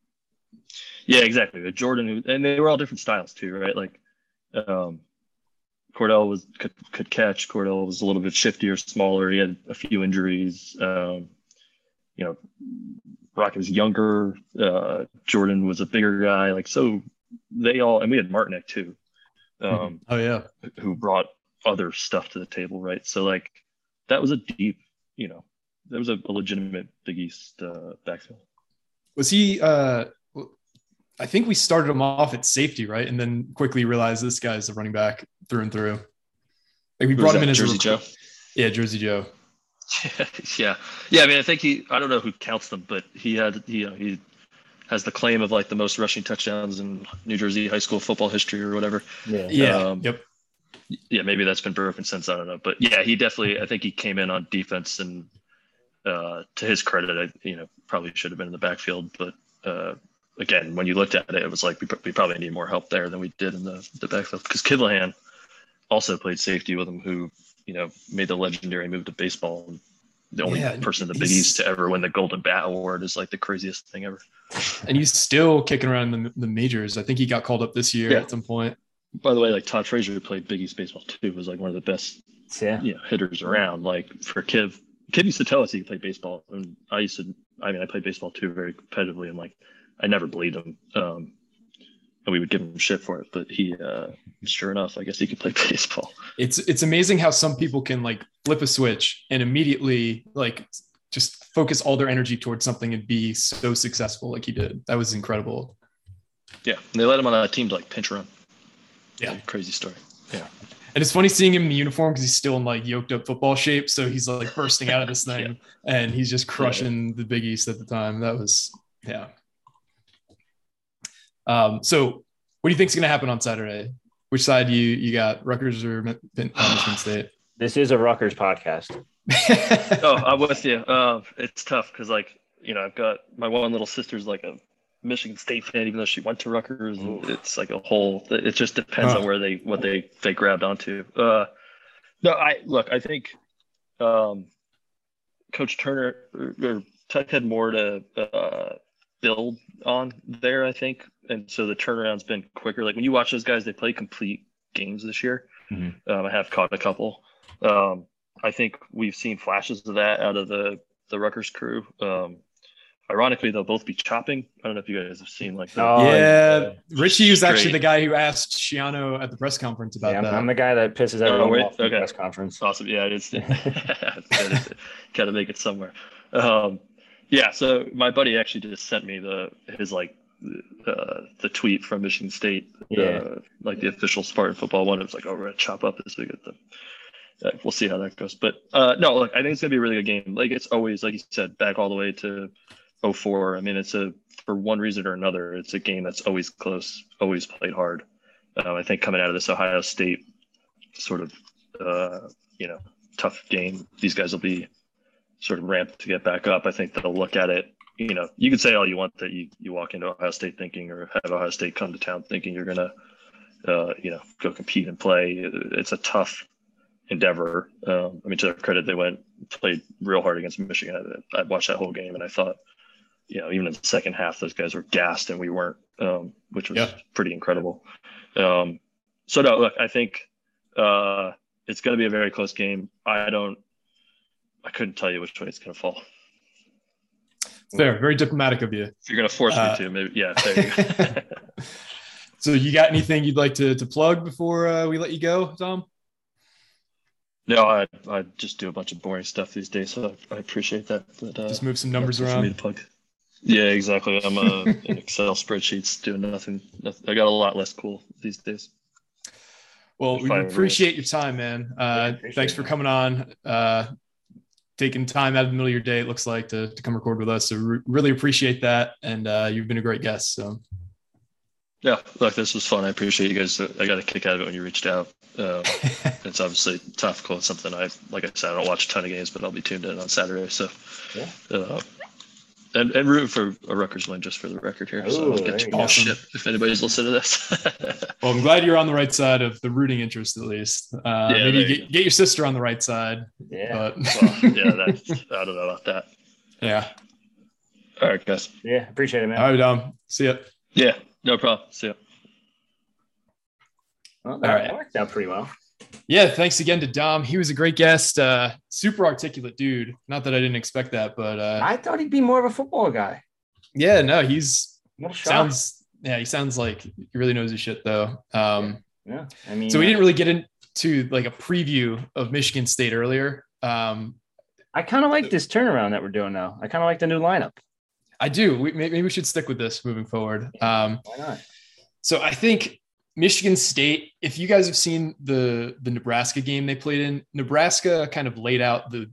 Yeah, exactly. Jordan, and they were all different styles too, right? Like, um, Kordell was could, could catch. Kordell was a little bit shiftier, smaller. He had a few injuries. Um, you know, Rocket was younger. Uh, Jourdan was a bigger guy. Like so, they all and we had Martinek too.
Um, oh yeah,
who brought other stuff to the table, right? So like that was a deep, you know, that was a, a legitimate Big East uh, backfield.
Was he? Uh, I think we started him off at safety, right? And then quickly realized this guy's a running back through and through. Like we brought him in as
Jersey
a
Joe.
Yeah, Jersey Joe.
yeah, yeah. I mean, I think he. I don't know who counts them, but he had. You know, he has the claim of like the most rushing touchdowns in New Jersey high school football history or whatever.
Yeah.
Yeah.
Um,
yep.
Yeah, maybe that's been broken since. I don't know, but yeah, he definitely. I think he came in on defense, and uh, to his credit, I you know probably should have been in the backfield, but uh, again, when you looked at it, it was like we, we probably need more help there than we did in the the backfield because Kivlehan also played safety with him, who you know made the legendary move to baseball. And the only
Yeah,
person in the Big
he's-
East to ever win the Golden Bat Award is like the craziest thing ever.
And he's still kicking around the, the majors. I think he got called up this year
Yeah.
at some point.
By the way, like Todd Frazier, who played Big East baseball too, was like one of the best
Yeah.
you know, hitters around. Like for Kiv, Kiv used to tell us he played baseball, and I used to. I mean, I played baseball too, very competitively, and like I never believed him. Um, and we would give him shit for it, but he, uh, sure enough, I guess he could play baseball.
It's it's amazing how some people can like flip a switch and immediately like just focus all their energy towards something and be so successful like he did. That was incredible.
Yeah, and they let him on a team to like pinch run.
Yeah.
Like, crazy story. Yeah.
And it's funny seeing him in the uniform because he's still in like yoked up football shape. So he's like bursting out of this thing and he's just crushing the Big East at the time. That was, yeah. Um, so what do you think is going to happen on Saturday? Which side you you got, Rutgers or Mi- Mi- Michigan State?
This is a Rutgers podcast.
oh, I'm with you. Uh, it's tough because, like, you know, I've got my one little sister's like a Michigan State fan, even though she went to Rutgers. And it's like a whole. It just depends
Huh.
on where they what they they grabbed onto. Uh, no, I look. I think um, Coach Tucker or, or Tuck had more to uh, build on there. I think, and so the turnaround's been quicker. Like when you watch those guys, they play complete games this year.
Mhm.
Um, I have caught a couple. Um, I think we've seen flashes of that out of the the Rutgers crew. Um, ironically, they'll both be chopping. I don't know if you guys have seen like that.
Oh,
yeah, Richie was actually the guy who asked Schiano at the press conference about
Yeah, I'm,
that.
I'm the guy that pisses
Oh,
everyone
wait,
off in the press conference.
Awesome. Yeah, it's got to make it somewhere. Um, yeah, so my buddy actually just sent me the his like uh, the tweet from Michigan State,
Yeah.
uh, like the official Spartan football one. It was like, oh, we're gonna chop up this big at them. Uh, we'll see how that goes. But uh, no, look, I think it's gonna be a really good game. Like it's always, like you said, back all the way to 04. I mean, it's a for one reason or another, it's a game that's always close, always played hard. Uh, I think coming out of this Ohio State sort of uh, you know tough game, these guys will be sort of ramp to get back up. I think they'll look at it. You know, you can say all you want that you you walk into Ohio State thinking, or have Ohio State come to town thinking you're gonna, uh, you know, go compete and play. It's a tough endeavor. Um, I mean, to their credit, they went played real hard against Michigan. I, I watched that whole game and I thought, you know, even in the second half, those guys were gassed and we weren't, um, which was
Yeah.
pretty incredible. Um, so no, look, I think uh, it's going to be a very close game. I don't, I couldn't tell you which way it's going to fall.
Fair, very diplomatic of you.
If you're going to force
Uh,
me to, maybe, yeah. There you go.
so you got anything you'd like to, to plug before uh, we let you go, Tom?
no, I, I just do a bunch of boring stuff these days, so I, I appreciate that. But, uh,
Just move some numbers
nothing for me
around.
to plug. Yeah, exactly. I'm uh, in Excel spreadsheets doing nothing, nothing. I got a lot less cool these days.
Well, we appreciate your time, man. Uh, thanks for coming on, uh, taking time out of the middle of your day. It looks like to, to come record with us. So re- really appreciate that, and uh, you've been a great guest. So
Yeah, look, this was fun. I appreciate you guys. I got a kick out of it when you reached out. Uh, it's obviously tough, It's something I, like I said, I don't watch a ton of games, but I'll be tuned in on Saturday. So,
Yeah.
uh, and and root for a Rutgers win just for the record here. so I
Ooh,
don't get
you
too much
Awesome.
shit if anybody's listening to this.
well, I'm glad you're on the right side of the rooting interest, at least. Uh,
Yeah,
maybe
you
get, get your sister on the right side,
Yeah.
but
well, yeah, that's, I don't know about that.
yeah.
All right, guys.
Yeah. Appreciate it, man.
All right, Dom. See ya.
Yeah, no problem. See ya.
Well, that,
All right.
that worked out pretty well.
Yeah, thanks again to Dom. He was a great guest. Uh, super articulate dude. Not that I didn't expect that, but uh,
I thought he'd be more of a football guy.
yeah, no, he's
A little shocked.
sounds yeah, he sounds like he really knows his shit though. Um,
Yeah. I mean,
so we
uh,
didn't really get into like a preview of Michigan State earlier. Um,
I kind of like this turnaround that we're doing now. I kind of like the new lineup.
I do. We, maybe we should stick with this moving forward. Um,
Why not?
so I think Michigan State. If you guys have seen the the Nebraska game they played in, Nebraska kind of laid out the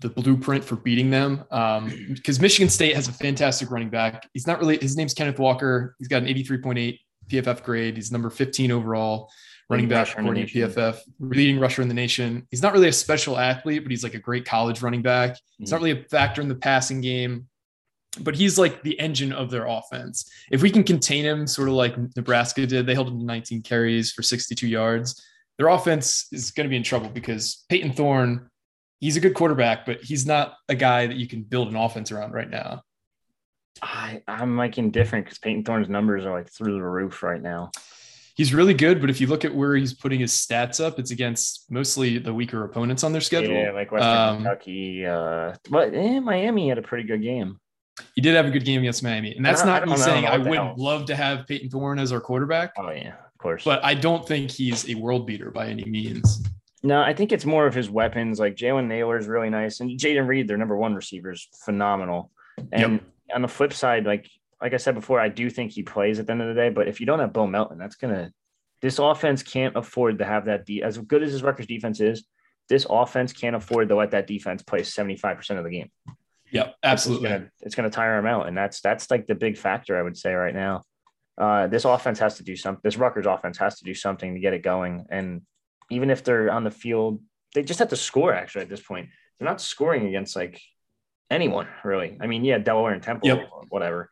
the blueprint for beating them um, because Michigan State has a fantastic running back. He's not really his name's Kenneth Walker. He's got an 83.8 PFF grade. He's number 15 overall running back according to. PFF, leading rusher in the nation. He's not really a special athlete, but he's like a great college running back. He's not really a factor in the passing game, but he's like the engine of their offense. If we can contain him, sort of like Nebraska did, they held him to 19 carries for 62 yards. Their offense is going to be in trouble because Payton Thorne, he's a good quarterback, but he's not a guy that you can build an offense around right now.
I, I'm like indifferent because Payton Thorne's numbers are like through the roof right now.
He's really good, but if you look at where he's putting his stats up, it's against mostly the weaker opponents on their schedule.
Yeah, like Western
Um,
Kentucky. Uh, but eh, Miami had a pretty good game.
He did have a good game against Miami, and that's
don't-
me saying I would
hell.
love to have Payton Thorne as our quarterback,
Oh yeah, of course.
but I don't think he's a world beater by any means.
no, I think it's more of his weapons. Like Jalen Nailor is really nice, and Jayden Reed, their number one receiver, is phenomenal. And on the flip side, like like I said before, I do think he plays at the end of the day. But if you don't have Bo Melton, that's gonna this offense can't afford to have that. De- as good as his Rutgers defense is, this offense can't afford to let that defense play seventy five percent of the game.
Yep, absolutely.
It's gonna, it's gonna tire him out, and that's that's like the big factor I would say right now. Uh, this offense has to do something. This Rutgers offense has to do something to get it going. And even if they're on the field, they just have to score. Actually, at this point, they're not scoring against like anyone really. I mean, yeah, Delaware and Temple,
Yep.
or whatever.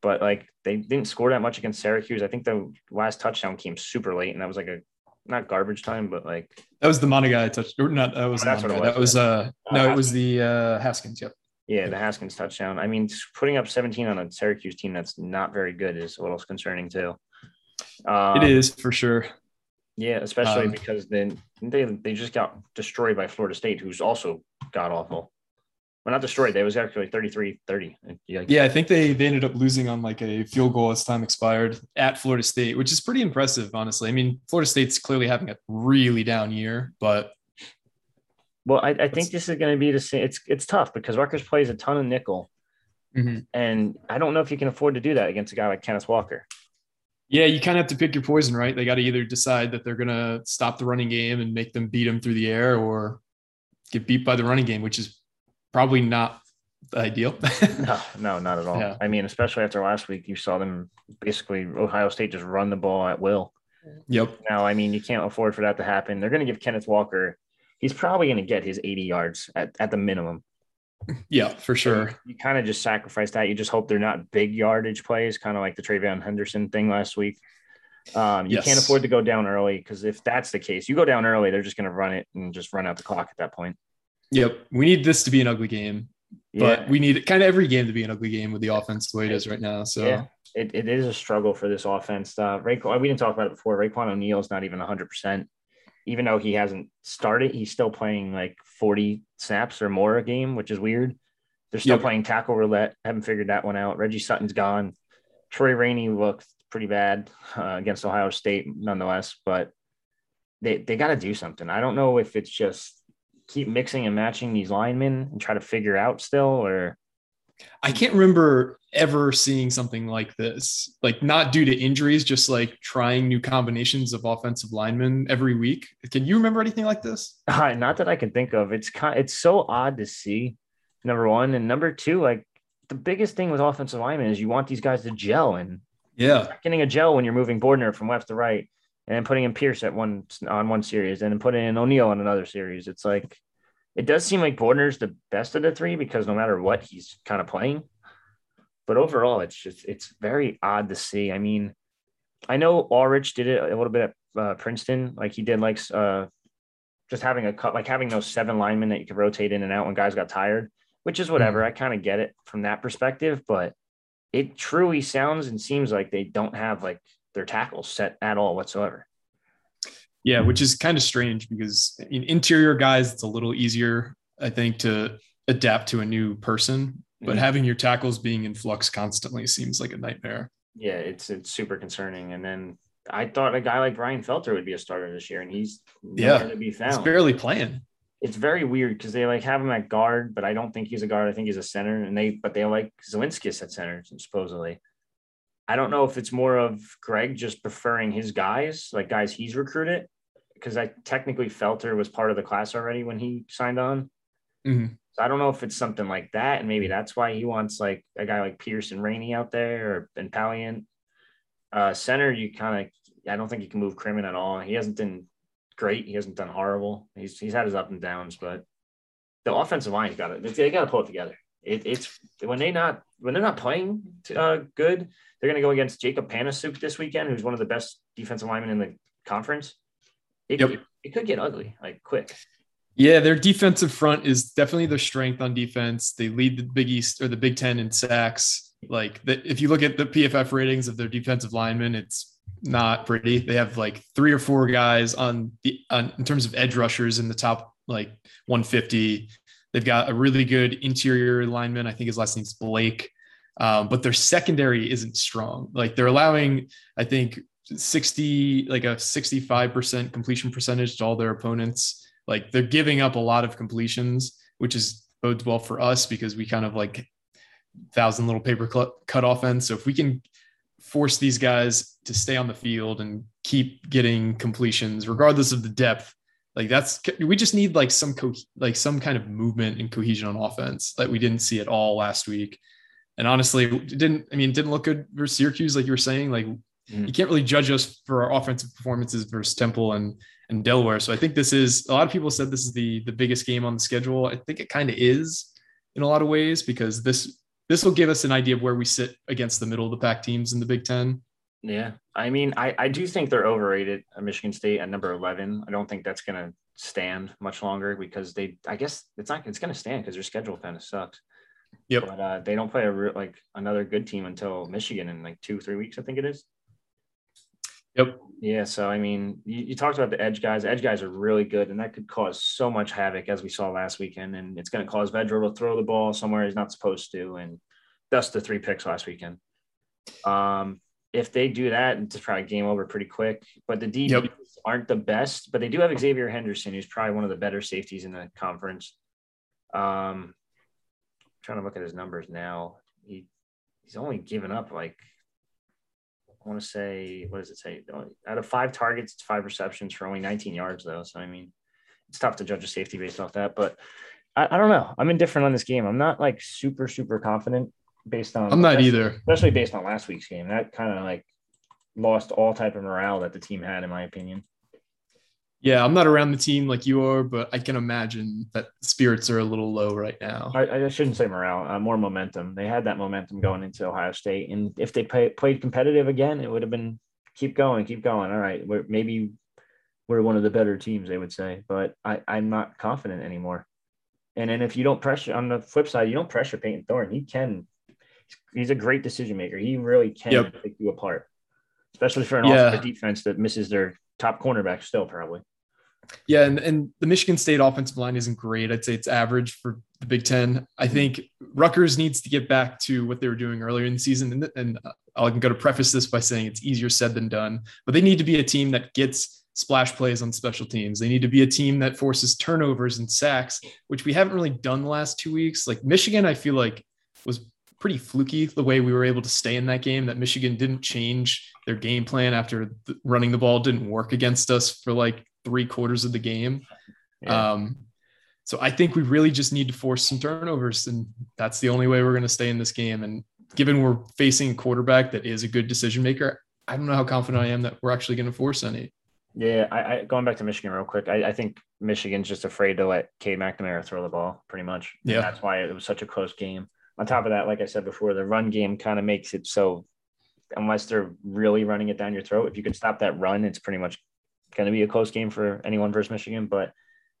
But like they didn't score that much against Syracuse. I think the last touchdown came super late, and that was like a not garbage time, but like
That was the Monangai touch, or not? That was
Oh, that's what it was.
That was uh
Uh,
no, it was the uh Haskins. Yep.
Yeah, the Haskins touchdown. I mean, putting up 17 on a Syracuse team that's not very good is a little concerning too. Um,
It is for sure.
Yeah, especially
Um,
because then they they just got destroyed by Florida State, who's also god awful. Well, not destroyed. They was actually 33-30. Yeah,
Yeah, I think they they ended up losing on like a field goal as time expired at Florida State, which is pretty impressive, honestly. I mean, Florida State's clearly having a really down year, but
Well, I, I think this is going to be the same. It's it's tough because Rutgers plays a ton of nickel,
Mhm.
and I don't know if you can afford to do that against a guy like Kenneth Walker.
yeah, you kind of have to pick your poison, right? They got to either decide that they're gonna stop the running game and make them beat them through the air, or get beat by the running game, which is probably not ideal.
No, no, not at all.
Yeah.
I mean, especially after last week, you saw them basically Ohio State just run the ball at will.
yep.
Now, I mean, you can't afford for that to happen. They're going to give Kenneth Walker. He's probably going to get his 80 yards at, at the minimum.
Yeah, for sure.
You kind of just sacrifice that. You just hope they're not big yardage plays, kind of like the TreVeyon Henderson thing last week. Um, you can't afford to go down early because if that's the case, you go down early, they're just going to run it and just run out the clock at that point.
Yep. We need this to be an ugly game, but we need kind of every game to be an ugly game with the offense the way it is right now. So
Yeah. it, it is a struggle for this offense. Uh, Raekwon, we didn't talk about it before. Raiqwon O'Neal is not even 100%. Even though he hasn't started, he's still playing like 40 snaps or more a game, which is weird. They're still
Yep.
playing tackle roulette. Haven't figured that one out. Reggie Sutton's gone. Troy Rainey looked pretty bad uh, against Ohio State, nonetheless, but they, they got to do something. I don't know if it's just keep mixing and matching these linemen and try to figure out still, or
I can't remember ever seeing something like this, like not due to injuries, just like trying new combinations of offensive linemen every week. Can you remember anything like this?
Uh, not that I can think of. It's kind. It's so odd to see. Number one and number two, like the biggest thing with offensive linemen is you want these guys to gel, and
Yeah.
getting a gel when you're moving Bordner from left to right, and then putting in Pierce at one on one series, and then putting in O'Neal on another series. It's like it does seem like Bordner's the best of the three because no matter what, he's kind of playing. But overall, it's just it's very odd to see. I mean, I know Ulrich did it a little bit at uh, Princeton, like he did like uh, just having a cut, like having those seven linemen that you could rotate in and out when guys got tired, which is whatever. I kind of get it from that perspective, but it truly sounds and seems like they don't have like their tackles set at all whatsoever.
Yeah, which is kind of strange because in interior guys, it's a little easier, I think, to adapt to a new person. But
Mhm.
having your tackles being in flux constantly seems like a nightmare.
Yeah, it's it's super concerning. And then I thought a guy like Brian Felter would be a starter this year, and he's
Yeah,
to be
He's
found.
barely playing.
it's very weird because they like have him at guard, but I don't think he's a guard. I think he's a center, and they but they like Zilinskas at center supposedly. I don't know if it's more of Greg just preferring his guys, like guys he's recruited, because I technically Felter was part of the class already when he signed on.
Mhm.
So I don't know if it's something like that, and maybe that's why he wants like a guy like Pierce and Rainey out there or and Palliant. Uh, center, you kind of I don't think he can move Crimin at all. He hasn't been great. He hasn't done horrible. He's he's had his up and downs, but the offensive line's got it. They got to pull it together. It, it's when they not when they're not playing uh, good, they're going to go against Jacub Panasiuk this weekend, who's one of the best defensive linemen in the conference. It,
Yep.
it, could get ugly, like quick.
Yeah, their defensive front is definitely their strength on defense. They lead the Big East or the Big Ten in sacks. Like the, if you look at the PFF ratings of their defensive linemen, it's not pretty. They have like three or four guys on the on, in terms of edge rushers in the top like 150. They've got a really good interior lineman. I think his last name's Blake. Um, but their secondary isn't strong. Like they're allowing, I think, 60, like a 65% completion percentage to all their opponents. Like they're giving up a lot of completions, which is bodes well for us because we kind of like thousand little paper cut offense. So if we can force these guys to stay on the field and keep getting completions, regardless of the depth, like that's we just need like some co- like some kind of movement and cohesion on offense that we didn't see at all last week. And honestly, didn't I mean didn't look good versus Syracuse, like you were saying. Like
Mhm.
you can't really judge us for our offensive performances versus Temple and and Delaware. So I think this is a lot of people said this is the the biggest game on the schedule. I think it kind of is in a lot of ways because this this will give us an idea of where we sit against the middle of the pack teams in the Big Ten.
Yeah. I mean, I, I do think they're overrated at Michigan State at number 11. I don't think that's going to stand much longer because they, I guess it's not, it's going to stand because their schedule kind of sucks.
Yep.
But uh, they don't play a real, like another good team until Michigan in like two, three weeks, I think it is.
Yep.
Yeah. So, I mean, you, you talked about the edge guys. Edge guys are really good, and that could cause so much havoc as we saw last weekend. And it's going to cause Vedral to throw the ball somewhere he's not supposed to and dust the three picks last weekend. Um, if they do that, it's probably game over pretty quick. But the DBs
Yep.
aren't the best, but they do have Xavier Henderson, who's probably one of the better safeties in the conference. Um, trying to look at his numbers now. He he's only given up like I want to say what does it say? Oh, out of five targets, it's five receptions for only 19 yards though. So I mean, it's tough to judge a safety based off that. But I, I don't know. I'm indifferent on this game. I'm not like super super confident based on.
I'm not either.
especially based on last week's game. That kind of like lost all type of morale that the team had, in my opinion.
Yeah, I'm not around the team like you are, but I can imagine that spirits are a little low right now.
I, I shouldn't say morale, uh, more momentum. They had that momentum going into Ohio State, and if they play, played competitive again, it would have been keep going, keep going. All right, we're, maybe we're one of the better teams, they would say, but I, I'm not confident anymore. And then if you don't pressure on the flip side, you don't pressure Payton Thorne. He can. He's a great decision maker. He really can
Yep.
pick you apart, especially for an
Yeah.
offensive defense that misses their top cornerback still probably.
Yeah, and, and the Michigan State offensive line isn't great. I'd say it's average for the Big Ten. I think Rutgers needs to get back to what they were doing earlier in the season. And, and I'm going to preface this by saying it's easier said than done, but they need to be a team that gets splash plays on special teams. They need to be a team that forces turnovers and sacks, which we haven't really done the last two weeks. Like Michigan, I feel like was pretty fluky the way we were able to stay in that game. That Michigan didn't change their game plan after running the ball didn't work against us for like three quarters of the game.
Yeah.
Um, so I think we really just need to force some turnovers, and that's the only way we're going to stay in this game. And given we're facing a quarterback that is a good decision maker, I don't know how confident I am that we're actually going to force any.
Yeah, I, I going back to Michigan real quick. I, I think Michigan's just afraid to let Cade McNamara throw the ball, pretty much. And
Yeah.
that's why it was such a close game. On top of that, like I said before, the run game kind of makes it so unless they're really running it down your throat, if you can stop that run, it's pretty much going to be a close game for anyone versus Michigan. But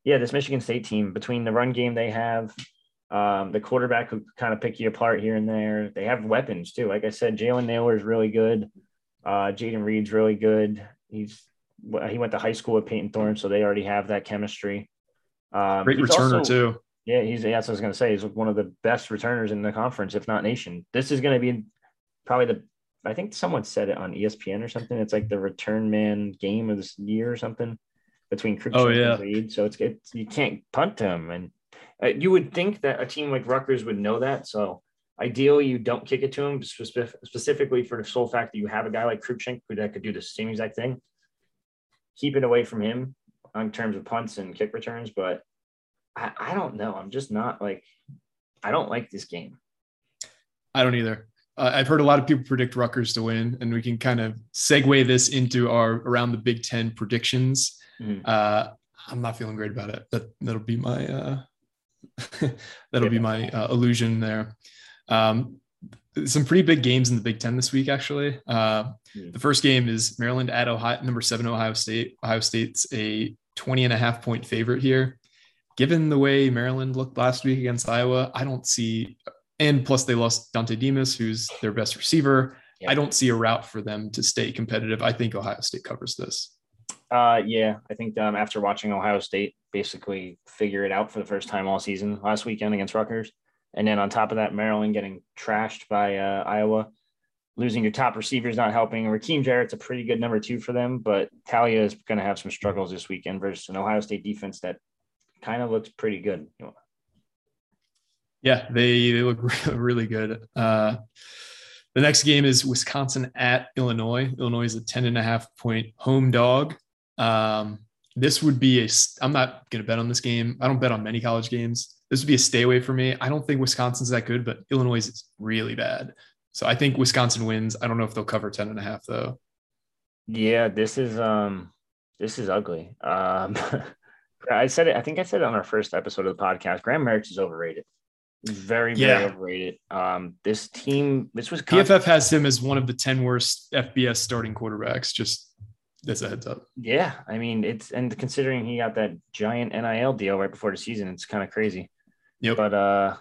yeah, this Michigan State team between the run game they have, um, the quarterback who kind of pick you apart here and there, they have weapons too. Like I said, Jalen Nailor is really good. Uh, Jayden Reed's really good. He's he went to high school with Payton Thorne, so they already have that chemistry. Um,
Great returner
also-
too.
yeah, he's yeah, that's what I was gonna say. He's one of the best returners in the conference, if not nation. This is gonna be probably the I think someone said it on ESPN or something. It's like the return man game of this year or something. between Cruickshank
Oh, yeah.
and Reed. So it's, it's you can't punt him. And uh, you would think that a team like Rutgers would know that. So ideally, you don't kick it to him spec- specifically for the sole fact that you have a guy like Cruickshank who that could do the same exact thing. Keep it away from him in terms of punts and kick returns. But I, I don't know. I'm just not like I don't like this game.
I don't either. Uh, I've heard a lot of people predict Rutgers to win, and we can kind of segue this into our around the Big Ten predictions.
Mhm.
Uh, I'm not feeling great about it. That that'll be my uh, that'll be my uh, illusion there. Um, some pretty big games in the Big Ten this week, actually. Uh,
Hmm.
the first game is Maryland at Ohio, number seven Ohio State. Ohio State's a 20 and a half point favorite here. Given the way Maryland looked last week against Iowa, I don't see, and plus they lost Dontay Demus, who's their best receiver.
Yeah.
I don't see a route for them to stay competitive. I think Ohio State covers this.
Uh, yeah, I think um, after watching Ohio State basically figure it out for the first time all season last weekend against Rutgers, and then on top of that, Maryland getting trashed by uh, Iowa, losing your top receivers not helping. Rakim Jarrett's a pretty good number two for them, but Taulia is going to have some struggles this weekend versus an Ohio State defense that kind of looks pretty good.
Yeah, they, they look really good. Uh, the next game is Wisconsin at Illinois. Illinois is a 10 and a half point home dog. Um, this would be a, I'm not going to bet on this game. I don't bet on many college games. This would be a stay away for me. I don't think Wisconsin's that good, but Illinois is really bad. So I think Wisconsin wins. I don't know if they'll cover 10 and a half though.
Yeah, this is um this is ugly. Um I said it, I think I said it on our first episode of the podcast. Graham Mertz is overrated. Very, very
Yeah.
overrated. Um, this team, this was
PFF has him as one of the 10 worst FBS starting quarterbacks. Just as a heads up.
Yeah, I mean it's and considering he got that giant NIL deal right before the season, it's kind of crazy.
Yep.
But uh,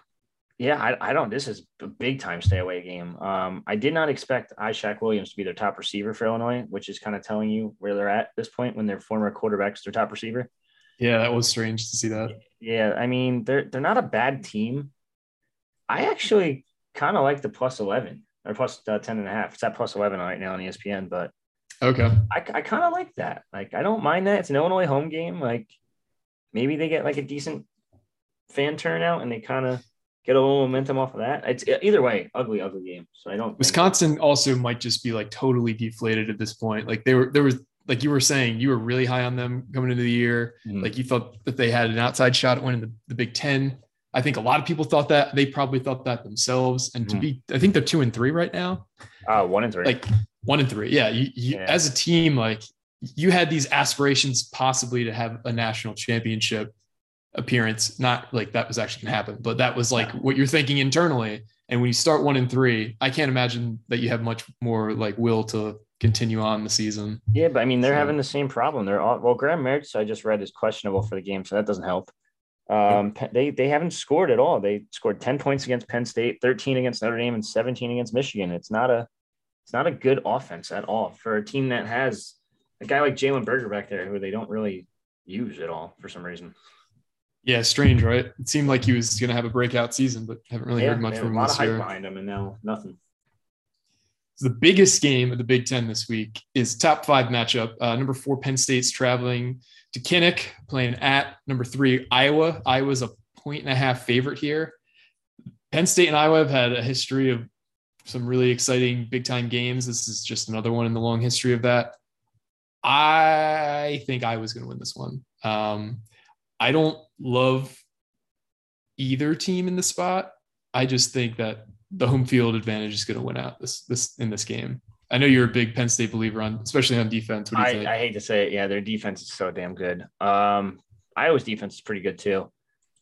yeah, I, I don't. This is a big time stay away game. Um, I did not expect Ishak Williams to be their top receiver for Illinois, which is kind of telling you where they're at this point when their former quarterback's their top receiver.
Yeah, that was strange to see that.
Yeah, I mean they're they're not a bad team. I actually kind of like the plus eleven or plus uh, 10 and a half. It's at plus eleven right now on ESPN, but
Okay.
I, I kind of like that. Like, I don't mind that. It's an Illinois home game. Like, maybe they get like a decent fan turnout and they kind of get a little momentum off of that. It's either way, ugly, ugly game. So I don't.
Wisconsin also might just be like totally deflated at this point. Like they were, there was, like you were saying, you were really high on them coming into the year.
Mhm.
Like you thought that they had an outside shot at winning the, the Big Ten. I think a lot of people thought that. They probably thought that themselves. And to
Mhm.
be, I think they're two and three right now.
uh, one and three.
Like one and three. Yeah. You, you
Yeah.
as a team, like you had these aspirations possibly to have a national championship appearance. Not like that was actually gonna happen, but that was like what you're thinking internally. And when you start one and three, I can't imagine that you have much more like will to continue on the season.
yeah, but I mean, they're
So-
having the same problem. They're all well. Graham Mertz, I just read, is questionable for the game, so that doesn't help. Um, they they haven't scored at all. They scored ten points against Penn State, thirteen against Notre Dame, and seventeen against Michigan. It's not a it's not a good offense at all for a team that has a guy like Jalen Berger back there who they don't really use at all for some reason.
Yeah, strange, right? It seemed like he was gonna have a breakout season, but haven't really
yeah,
heard much from
a
him
lot of hype
year.
behind him, and now nothing.
The biggest game of the Big Ten this week is top five matchup. Uh, number four, Penn State's traveling to Kinnick, playing at number three, Iowa. Iowa's a point and a half favorite here. Penn State and Iowa have had a history of some really exciting big time games. This is just another one in the long history of that. I think Iowa's going to win this one. Um, I don't love either team in the spot. I just think that the home field advantage is going to win out this this in this game. I know you're a big Penn State believer on, especially on defense. What do you
I. I hate to say it, yeah, their defense is so damn good. Um, Iowa's defense is pretty good too.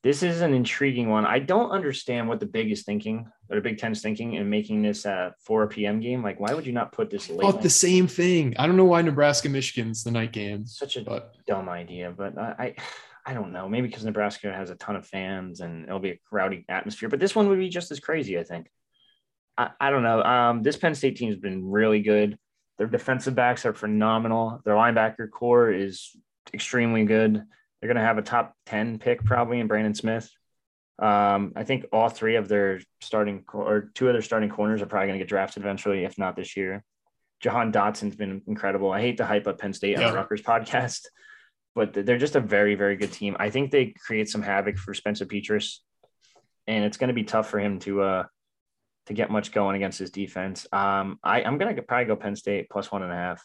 This is an intriguing one. I don't understand what the Big is thinking, or the Big Ten is thinking, in making this a 4 p.m. game. Like, why would you not put this late? night?
the same thing. I don't know why Nebraska Michigan's the night game,
Such a
but
dumb idea, but I, I, I don't know. Maybe because Nebraska has a ton of fans and it'll be a rowdy atmosphere. But this one would be just as crazy, I think. I, I don't know. Um, this Penn State team has been really good. Their defensive backs are phenomenal. Their linebacker core is extremely good. They're going to have a top 10 pick probably in Brandon Smith. Um, I think all three of their starting or two of their starting corners are probably going to get drafted eventually, if not this year. Jahan Dotson's been incredible. I hate to hype up Penn State on
Yeah.
the Rutgers podcast, but they're just a very, very good team. I think they create some havoc for Spencer Petras, and it's going to be tough for him to uh to get much going against his defense. Um, I, I'm going to probably go Penn State plus one and a half.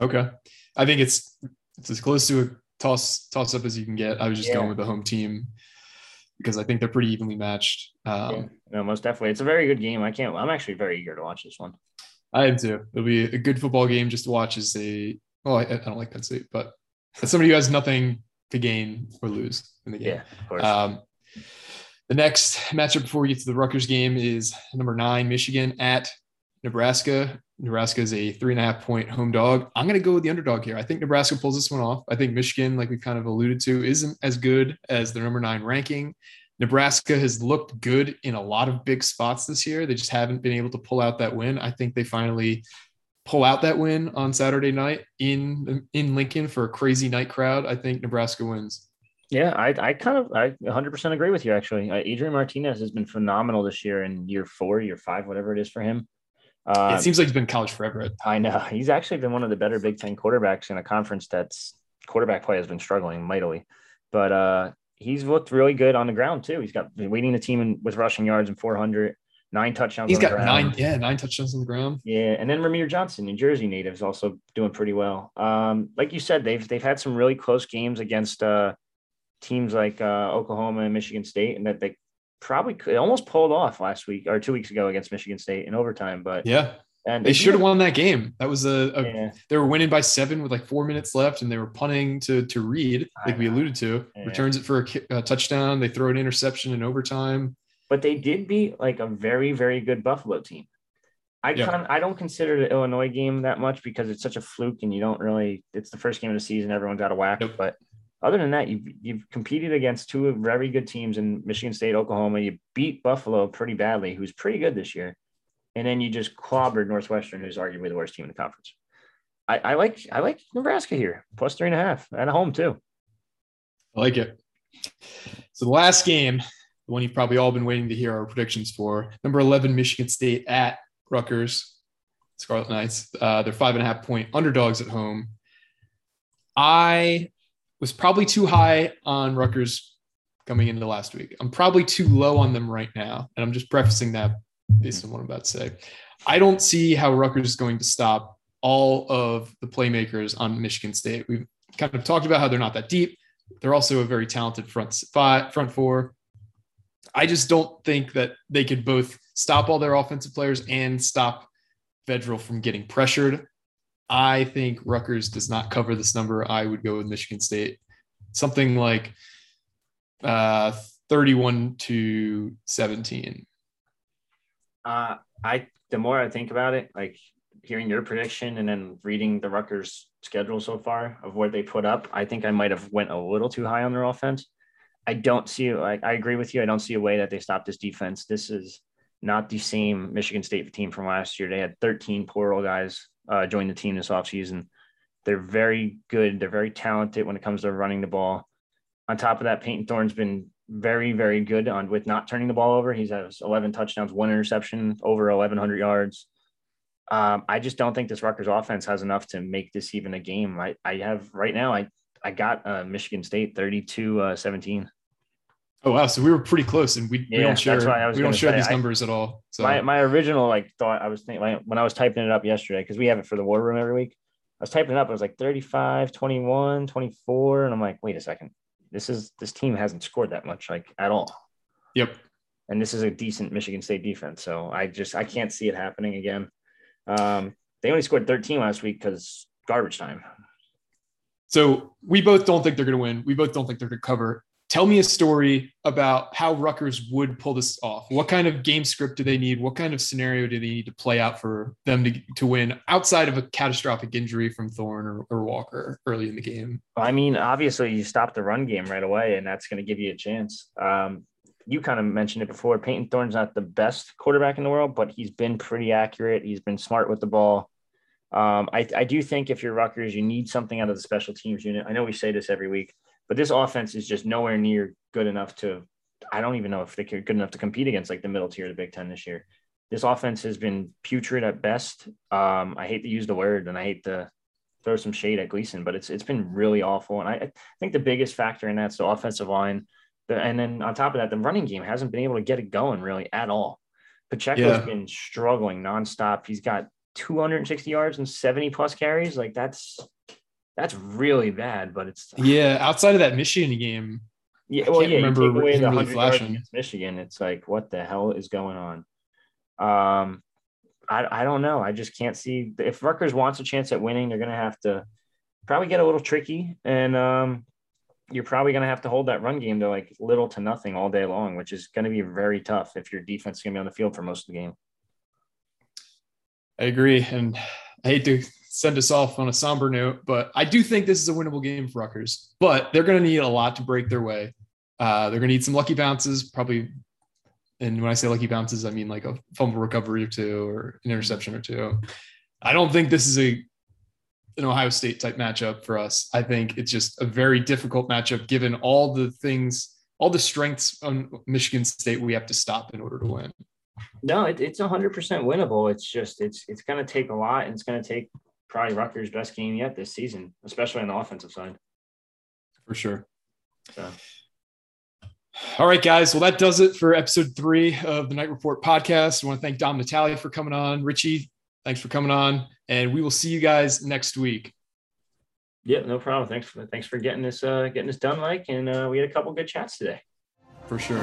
Okay, I think it's it's as close to a toss toss up as you can get. I was just
Yeah.
going with the home team because I think they're pretty evenly matched. Um,
yeah, no, most definitely. It's a very good game. I can't. I'm actually very eager to watch this one.
I am too. It'll be a good football game just to watch as a. Well, I, I don't like Penn State, but as somebody who has nothing to gain or lose in the game.
Yeah, of course.
Um, the next matchup before we get to the Rutgers game is number nine, Michigan at Nebraska. Nebraska is a three and a half point home dog. I'm going to go with the underdog here. I think Nebraska pulls this one off. I think Michigan, like we kind of alluded to, isn't as good as the number nine ranking. Nebraska has looked good in a lot of big spots this year. They just haven't been able to pull out that win. I think they finally pull out that win on Saturday night in in Lincoln for a crazy night crowd. I think Nebraska wins.
Yeah, I, I kind of I 100% agree with you actually. Uh, Adrian Martinez has been phenomenal this year in year four, year five, whatever it is for him. Uh,
it seems like he's been college forever.
I know he's actually been one of the better Big Ten quarterbacks in a conference that's quarterback play has been struggling mightily, but uh, he's looked really good on the ground too. He's got been leading the team in, with rushing yards and 400, nine touchdowns.
He's
on the
got
ground.
nine, yeah, nine touchdowns on the ground.
Yeah, and then Rahmir Johnson, New Jersey native, is also doing pretty well. Um, like you said, they've they've had some really close games against uh, teams like uh, Oklahoma and Michigan State, and that they probably could almost pulled off last week or two weeks ago against Michigan State in overtime. But
Yeah,
and
they should have won that game. That was a, a
Yeah,
they were winning by seven with like four minutes left, and they were punting to to Reed, like we alluded to.
Yeah.
Returns it for a, a touchdown. They throw an interception in overtime.
but they did beat like a very very good Buffalo team. I
Yeah.
kind I don't consider the Illinois game that much because it's such a fluke and you don't really. It's the first game of the season. Everyone's out of whack.
Nope.
But other than that, you've you've competed against two very good teams in Michigan State, Oklahoma. You beat Buffalo pretty badly, who's pretty good this year, and then you just clobbered Northwestern, who's arguably the worst team in the conference. I, I like I like Nebraska here plus three and a half at home too.
I like it. So the last game, the one you've probably all been waiting to hear our predictions for, number eleven Michigan State at Rutgers, Scarlet Knights. Uh, they're five and a half point underdogs at home. I was probably too high on Rutgers coming into last week. I'm probably too low on them right now, and I'm just prefacing that based on what I'm about to say. I don't see how Rutgers is going to stop all of the playmakers on Michigan State. We've kind of talked about how they're not that deep. They're also a very talented front five, front four. I just don't think that they could both stop all their offensive players and stop Vedral from getting pressured. I think Rutgers does not cover this number. I would go with Michigan State, something like uh, 31 to 17.
Uh, I the more I think about it, like hearing your prediction and then reading the Rutgers schedule so far of what they put up, I think I might have went a little too high on their offense. I don't see like I agree with you. I don't see a way that they stop this defense. This is not the same Michigan State team from last year. They had 13 portal guys uh, join the team this offseason. They're very good. They're very talented when it comes to running the ball. On top of that, Payton Thorne's been very, very good on with not turning the ball over. He's has 11 touchdowns, one interception, over 1,100 yards. Um, I just don't think this Rutgers offense has enough to make this even a game. I, I have right now, I, I got uh, Michigan State 32 uh, 17.
Oh wow! So we were pretty close, and we, we don't share we don't share
say,
these
I-
numbers at all. So
My, my original like thought I was thinking like, when I was typing it up yesterday, because we have it for the war room every week. I was typing it up. I was like 35, 21, 24. And I'm like, wait a second. This is this team hasn't scored that much, like at all.
yep.
and this is a decent Michigan State defense. So I just I can't see it happening again. Um, they only scored 13 last week because garbage time.
So we both don't think they're going to win. We both don't think they're going to cover. Tell me a story about how Rutgers would pull this off. What kind of game script do they need? What kind of scenario do they need to play out for them to, to win outside of a catastrophic injury from Thorne or, or Walker early in the game?
I mean, obviously you stop the run game right away, and that's going to give you a chance. Um, you kind of mentioned it before. Payton Thorne's not the best quarterback in the world, but he's been pretty accurate. He's been smart with the ball. Um, I, I do think if you're Rutgers, you need something out of the special teams unit. I know we say this every week, but this offense is just nowhere near good enough to. I don't even know if they're good enough to compete against like the middle tier of the Big Ten this year. This offense has been putrid at best. Um, I hate to use the word, and I hate to throw some shade at Gleeson, but it's it's been really awful. And I, I think the biggest factor in that's the offensive line. The, and then on top of that, the running game hasn't been able to get it going really at all. Pacheco's yeah. been struggling nonstop. He's got 260 yards and 70 plus carries. Like that's that's really bad. But it's
yeah. Outside of that Michigan game,
yeah. Well, yeah. Remember you take away the really flashing. yards Michigan. It's like what the hell is going on? Um, I, I don't know. I just can't see if Rutgers wants a chance at winning, they're going to have to probably get a little tricky. And um, you're probably going to have to hold that run game to like little to nothing all day long, which is going to be very tough if your defense is going to be on the field for most of the game.
I agree. And I hate to send us off on a somber note, but I do think this is a winnable game for Rutgers. But they're going to need a lot to break their way. Uh, they're going to need some lucky bounces, probably and when I say lucky bounces, I mean like a fumble recovery or two or an interception or two. I don't think this is a an Ohio State type matchup for us. I think it's just a very difficult matchup given all the things, all the strengths on Michigan State we have to stop in order to win.
No, it, it's 100% winnable. It's just it's it's going to take a lot, and it's going to take probably Rutgers' best game yet this season, especially on the offensive side.
For sure. So. All right, guys. Well, that does it for episode three of the Knight Report podcast. I want to thank Dom Natale for coming on. Richie, thanks for coming on. And we will see you guys next week.
Yeah, no problem. Thanks for thanks for getting this uh getting this done, Mike. And uh, we had a couple good chats today.
For sure.